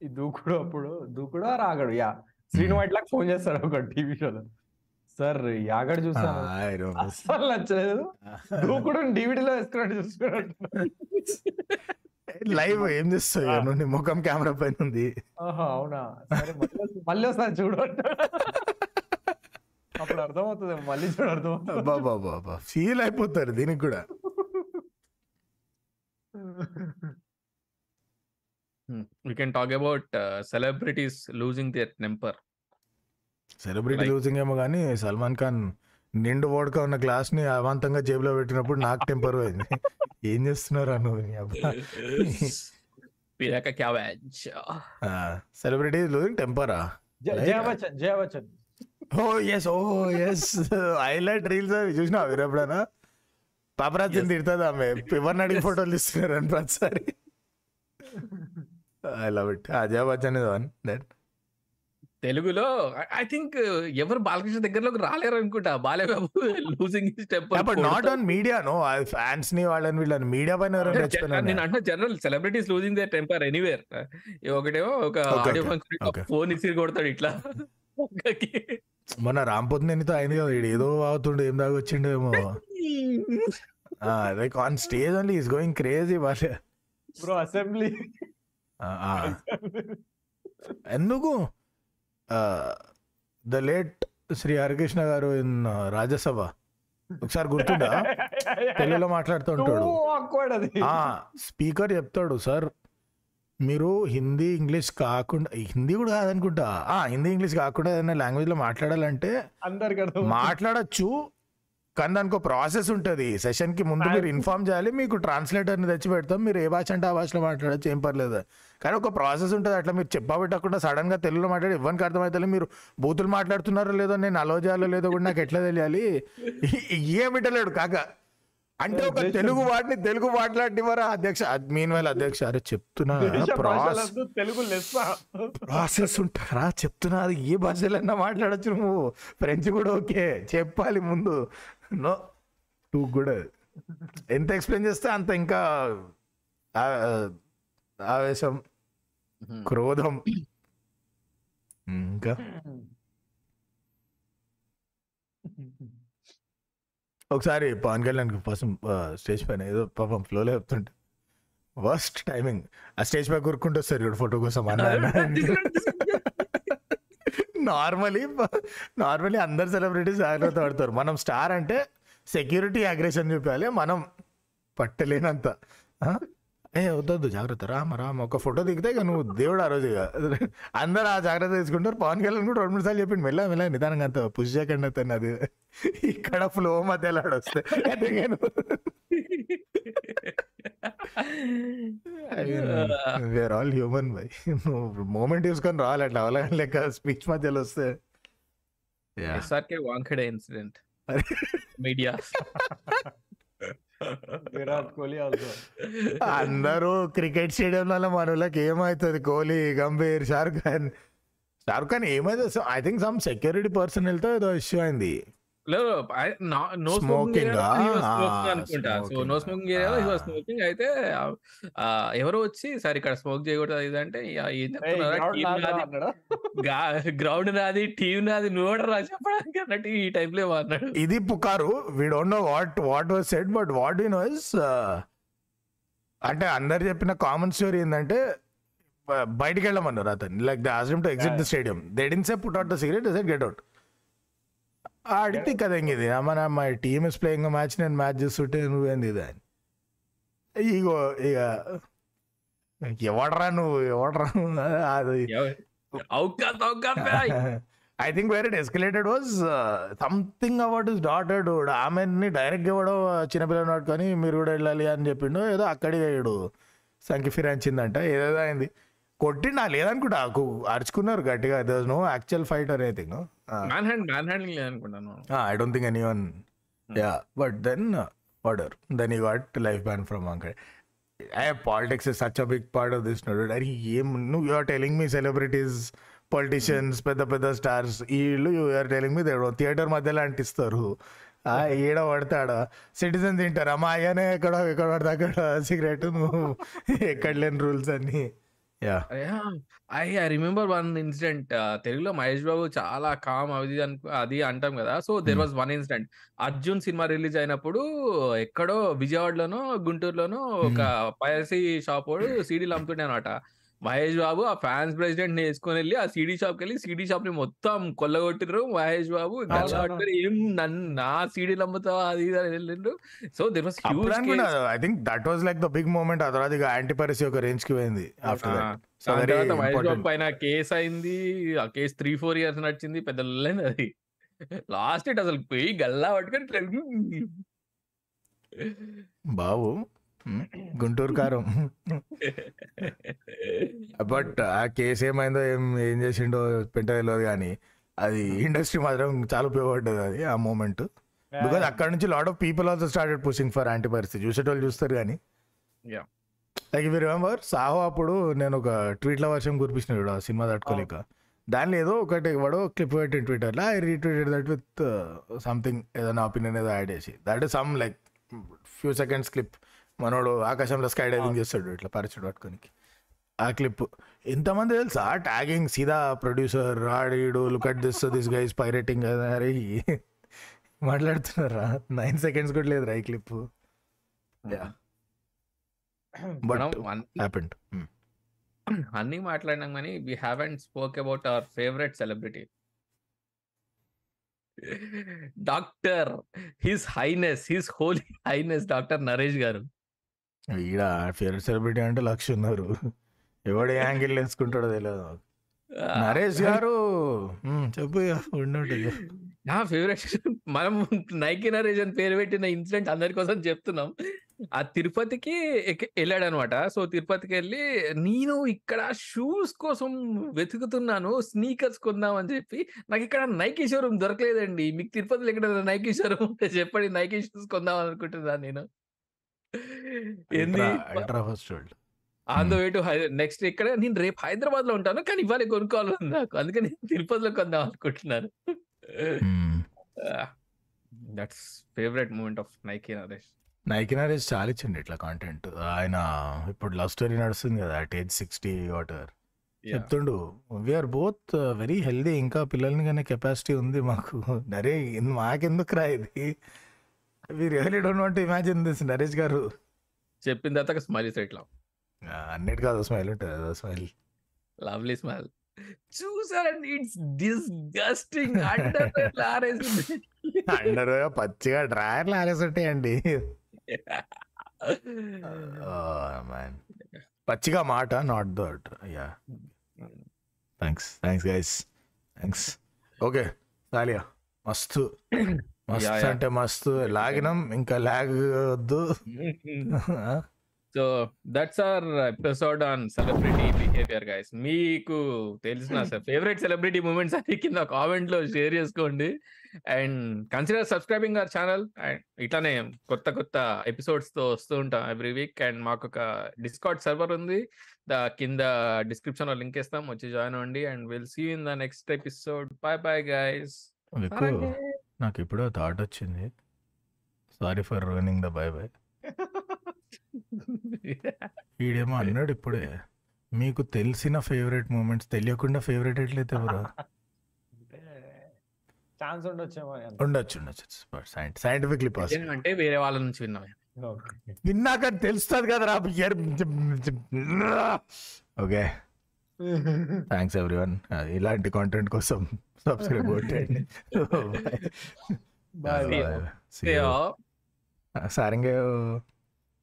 ఈ దూకుడు అప్పుడు దూకుడు ఆర్ ఆగడు యా. శ్రీను వైట్ లాగా ఫోన్ చేస్తాడు ఒక టీవీ షోలో సార్ యాగడు చూస్తాను అస్సలు నచ్చలేదు. దూకుడు డివిడీలో వేసుకున్నట్టు చూసుకున్నాడు. లైవ్ ఏం చేస్తావు? నీ ముఖం కెమెరా పైన ఉంది. అవునా? మళ్ళీ వస్తా- మళ్ళీ వస్తాను చూడు అంటాడు. అప్పుడు అర్థమవుతుంది మళ్ళీ చూడు అర్థమవుతుంది. బాబా బాబా ఫీల్ అయిపోతారు దీనికి కూడా. We can talk about celebrities losing their temper celebrity losing ఏమో కానీ సల్మాన్ ఖాన్ నిండు ఓడక ఉన్న గ్లాస్ని అవాంతంగా జేబులో పెట్టినప్పుడు నాకు టెంపర్ పోయింది. ఏం చేస్తున్నారు అను celebrity losing టెంపరా. Jaya Bachchan Jaya Bachchan oh yes oh yes highlight reels అవి చూసినా మీరు ఎప్పుడైనా? పాపరాజుని తిడుతుంది ఆమె? ఎవరిని అడిగి ఫోటోలు ఇస్తున్నారు అని ప్రతిసారి? I love it Ajay Bachchan is one that తెలుగులో ఐ థింక్ ఎవరు బాలకృష్ణ దగ్గరలోకి రాలేరు అనుకుంటా. Balababu losing but not on media no ఫ్యాన్స్ని వాళ్ళని వీళ్ళని మీడియా పైన నేను అంటే general celebrities losing they temper anywhere ఒకటేమో ఒక ఆడియో ఫంక్షన్. ఫోన్ ఇచ్చి కొడతాడు ఇట్లా. మొన్న రాంపోతునితో అయింది కదా వీడు ఏదో అవుతుండే ఏం దాకా వచ్చిండేమో like on stage only is going crazy వాళ్ళ బ్రో అసెంబ్లీ ఎందుకు? The late Shri Harikrishna garu in Rajya Sabha. ఒకసారి గుర్తుందా? తెలుగులో మాట్లాడుతూ ఉంటాడు. స్పీకర్ చెప్తాడు సార్ మీరు హిందీ ఇంగ్లీష్ కాకుండా హిందీ కూడా కాదనుకుంటా. ఆ హిందీ ఇంగ్లీష్ కాకుండా ఏదైనా లాంగ్వేజ్లో మాట్లాడాలంటే అందరికి అర్థం మాట్లాడచ్చు కానీ దానికి ఒక ప్రాసెస్ ఉంటుంది. సెషన్కి ముందు మీరు ఇన్ఫార్మ్ చేయాలి మీకు ట్రాన్స్లేటర్ని తెచ్చి పెడతాం మీరు ఏ భాష అంటే ఆ భాషలో మాట్లాడచ్చు ఏం పర్లేదు. కానీ ఒక ప్రాసెస్ ఉంటుంది అట్లా మీరు చెప్పబెట్టకుండా సడన్గా తెలుగులో మాట్లాడి ఎవరికి అర్థమవుతుంది మీరు బూతులు మాట్లాడుతున్నారో లేదో నేను అలో చేయాలో లేదో కూడా నాకు ఎట్లా తెలియాలి? ఏమిటలేడు కాక. అంటే ఒక తెలుగు వాడిని తెలుగు మాట్లాడివరా అధ్యక్ష మీన్ వేళ అధ్యక్ష అరే చెప్తున్నా తెలుగు ప్రాసెస్ ఉంటారా? చెప్తున్నా అది ఏ భాషలన్నా మాట్లాడచ్చు నువ్వు. ఫ్రెంచ్ కూడా ఓకే. చెప్పాలి ముందు. నో టూ కూడా ఎంత ఎక్స్ప్లెయిన్ చేస్తే అంత ఇంకా ఆ- ఆవేశం క్రోధం. ఇంకా? ఒకసారి పవన్ కళ్యాణ్ ఫస్ట్ స్టేజ్ పైన ఏదో పాపం ఫ్లోలో చెప్తుంటే వర్స్ట్ టైమింగ్ ఆ స్టేజ్ పై కూరుకుంటూ వస్తారు ఇక్కడ ఫోటో కోసం నార్మలీ నార్మలీ అందరు సెలబ్రిటీస్ జాగ్రత్త పడతారు. మనం స్టార్ అంటే సెక్యూరిటీ అగ్రెషన్ చూపాలి మనం పట్టలేనంత ఏ వద్దొద్దు జాగ్రత్త. రామ రామ ఒక ఫోటో దిగితే ఇక నువ్వు దేవుడు ఆ రోజు ఇక. అందరూ ఆ జాగ్రత్త తీసుకుంటారు. పవన్ కళ్యాణ్ కూడా రెండు మూడు సార్లు చెప్పిండు. మెల్ల మెల్ల నిదానంగా అంత పుష్ చేయకండి అతను అది ఇక్కడ ఫ్లో మధ్యలో వస్తే. వేర్ ఆల్ హ్యూమన్ బై నువ్వు మూమెంట్ తీసుకొని రావాలి అట్లా. అవలగానే లెక్క స్పీచ్ మధ్యలో వస్తే. SRK Wankhede incident. Media Virat Kohli also అందరూ క్రికెట్ స్టేడియంలలో మనోళ్ళకి ఏమవుతుంది కోహ్లీ గంభీర్ షారుఖ్ ఖాన్. షారుఖ్ ఖాన్ ఏమైతే ఐ థింక్ సమ్ సెక్యూరిటీ పర్సన్తో ఏదో ఇష్యూ అయింది. లేదు నో స్మోకింగ్? అనుకుంటా. సో. No smoking. ఏరియాలో హీ వాస్. స్మోకింగ్. అయితే ఎవరో వచ్చి సార్ ఇక్కడ స్మోక్ చేయకూడదు అంటే "యా, ఏం చెప్తున్నారా? టీం నాది గ్రౌండ్ నాది టీం నాది నువ్వు కూడా రా చెప్పడానికి అన్నట్టు ఈ టైప్లో అన్నాడు. ఇది పుకారు. We don't know what what was said but what you know is అంటే అందరు చెప్పిన కామన్ స్టోరీ ఏంటంటే బయటికి వెళ్ళమన్నారు అతను like the asked him to exit the stadium they didn't say put out the cigarette said get out ఆడితే కదా ఇది. మన మా టీమ్ ఇస్ ప్లేయింగ్ మ్యాచ్ నేను మ్యాచ్ చూస్తుంటే నువ్వేంది ఇది అని. ఇగో ఇక ఎవడరా నువ్వు ఎవడరా? అది I think where it escalated was something about his daughter dude ఆమెని డైరెక్ట్ ఇవ్వడం చిన్నపిల్లని పట్టుకొని మీరు కూడా వెళ్ళాలి అని చెప్పిండు ఏదో అక్కడికి వేయడు సంఖ్య ఫిరాయించిందంట ఏదేదో అయింది. కొట్టి నా లేదనుకుంటా అరుచుకున్నారు గట్టిగా. There no actual fight or anything man hand manhandling లేదనుకుంటాను I don't think anyone yeah but then order then you got life ban from anchor I politics is such a big part of this node అరే ఏం నువ్వు you're telling me celebrities politicians పెద్ద పెద్ద stars వీళ్ళు you're telling me దేడు theatre మధ్యలో అంటిస్తారు ఈడ పడతాడ? సిటిజన్ తింటారు? అమ్మా అయ్యానే ఎక్కడ ఎక్కడ పడితే అక్కడ సిగరెట్ నువ్వు ఎక్కడ లేని రూల్స్ అన్ని. Yeah I I remember one incident తెలుగులో మహేష్ బాబు చాలా కామ్ అది అను- అది అంటాం కదా. So there. Was one incident Arjun cinema release అయినప్పుడు ఎక్కడో విజయవాడలోనో గుంటూరులోనో ఒక పైరసీ షాప్ వాడు సీడీలు అమ్ముతుండే అనమాట. మహేష్ బాబు ఆ ఫ్యాన్స్ ప్రెసిడెంట్ని వేసుకొని వెళ్ళి ఆ సీడీ షాప్కి వెళ్ళి సీడీ షాప్ని మొత్తం కొల్లగొట్టిర్రు మహేష్ బాబు. ఏం నన్ను నా సీడీలు అమ్ముతావా? అది వెళ్ళిండ్రు. So there was huge I think that was like the big moment ఆ తర్వాత ఇక యాంటీ పరసీ ఒక రేంజ్కి పోయింది ఆఫ్టర్ దట్ సో తర్వాత మహేష్ బాబు పైన కేసు అయింది. ఆ కేసు త్రీ ఫోర్ ఇయర్స్ నడిచింది. పెద్ద అది. లాస్ట్ డేట్ అసలు పోయి గల్లా పట్టుకొని బాబు గుంటూరు కారం. బట్ ఆ కేసు ఏమైందో ఏం ఏం చేసిండో పెంట తెలియదు కానీ అది ఇండస్ట్రీ మాత్రం చాలా ఉపయోగపడ్డది అది ఆ మూమెంట్ బికాజ్ అక్కడ నుంచి lot of people also started pushing for anti piracy చూసేటోళ్ళు చూస్తారు కానీ. లైక్ ఇవి రిమెంబర్ సాహో అప్పుడు నేను ఒక ట్వీట్ల వర్షం కురిపించిన చూడు ఆ సినిమా తట్టుకోలేక దానిలో ఏదో ఒకటి వాడు క్లిప్ పెట్టి ట్విట్టర్లో I retweeted that with something ఏదైనా ఒపీనియన్ ఏదో యాడ్ చేసి. That is some like few seconds clip మనోడు ఆకాశంలో స్కై డైవింగ్ చేస్తాడు ఇట్లా పరిచయం పట్టుకోనికి. ఆ క్లిప్. ఎంతమంది తెలుసా? ట్యాగింగ్ సీదా producer రాడీడు look at this this guys pirating అరే మాట్లాడుతున్నారా? నైన్ సెకండ్స్ కూడా లేదురా ఈ క్లిప్. అన్- హ్యాపెండ్ అన్ని మాట్లాడినాం కానీ we haven't spoke about our favourite celebrity doctor his highness his holy highness doctor Naresh garu. ఈడ ఫేవరెట్ సెలబ్రిటీ అంటే లక్ష ఉన్నారు. ఎవడు యాంగిల్ వేసుకుంటాడో తెలియదు నరేష్ గారు చెప్పు ఇక, నా ఫేవరెట్ మనం నైకి నరేష్ అని పేరు పెట్టిన ఇన్సిడెంట్ అందరి కోసం చెప్తున్నాం. ఆ తిరుపతికి వెళ్ళాడు అనమాట సో తిరుపతికి వెళ్ళి నేను ఇక్కడ షూస్ కోసం వెతుకుతున్నాను స్నీకర్స్ కొందాం అని చెప్పి నాకు ఇక్కడ నైకి షోరూమ్ దొరకలేదండి. మీకు తిరుపతిలో ఎక్కడ నైకి షోరూమ్ ఉంటే చెప్పండి నైకి షూస్ కొందాం అనుకుంటున్నాను నేను. ఏంది world? On the way to next ఇక్కడ నేను రేపు హైదరాబాద్లో ఉంటాను కానీ ఇవాళ కొనుక్కోవాలి నాకు. అందుకని నేను తిరుపతిలో కొందాం అనుకుంటున్నాను. దట్స్ ఫేవరెట్ మూమెంట్ ఆఫ్ నైకి నరేష్ నైకి నరేష్ చాలా ఇచ్చిండు ఇట్లా కాంటెంట్ ఆయన ఇప్పుడు లవ్ స్టోరీ నడుస్తుంది కదా అట్ ఏజ్ సిక్స్టీ వాటర్ చెప్తుండు we are both very healthy ఇంకా పిల్లల్ని కానీ కెపాసిటీ ఉంది మాకు. నరే మాకెందుకు రా ఇది? We really don't want imagine this Naresh garu. చెప్పిన తర్వాత స్మైల్ ఇట్లా. అన్నిటి కాదు స్మైల్ ఉంటుంది అదో స్మైల్. లవ్లీ స్మైల్ చూసారండి ఇట్స్ డిస్గస్టింగ్ అండర్ అందరూ పచ్చిగా డ్రాయర్లు ఆరేసంటాయండి మ్యాన్ పచ్చిగా మాట not that yeah thanks thanks guys thanks okay Salila మస్తు. మస్తు. అంటే మస్తు. లాగినాం ఇంకా లాగ్ వద్దు. So that's our episode on celebrity behaviour guys మీకు తెలిసిన ఫేవరెట్ సెలబ్రిటీ మూమెంట్స్ అన్ని కింద కామెంట్లో షేర్ చేసుకోండి. And consider subscribing our channel and ఇట్లానే కొత్త కొత్త ఎపిసోడ్స్తో వస్తూ ఉంటాం ఎవ్రీ వీక్ అండ్ మాకు ఒక డిస్కౌట్ సర్వర్ ఉంది. ద కింద డిస్క్రిప్షన్లో లింక్ ఇస్తాం. వచ్చి జాయిన్ అవ్వండి. And will see in the next episode bye bye guys నాకు ఇప్పుడో థాట్ వచ్చింది. Sorry for ruining the bye bye వీడేమో అన్నాడు ఇప్పుడే మీకు తెలిసిన ఫేవరెట్ మూమెంట్స్ తెలియకుండా ఫేవరెట్ ఎట్లయితే బ్రో ఛాన్స్ ఉండొచ్చేమో ఉండొచ్చు ఉండొచ్చు. సైంటిఫిక్లీ పాసిబుల్ అంటే వేరే వాళ్ళ నుంచి విన్నాం Okay. విన్నాక తెలుస్తుంది కదా రా ఓకే. థ్యాంక్స్ ఎవ్రీవన్ ఇలాంటి కాంటెంట్ కోసం సబ్స్క్రైబ్ కొట్టండి Bye. See you. సారంగే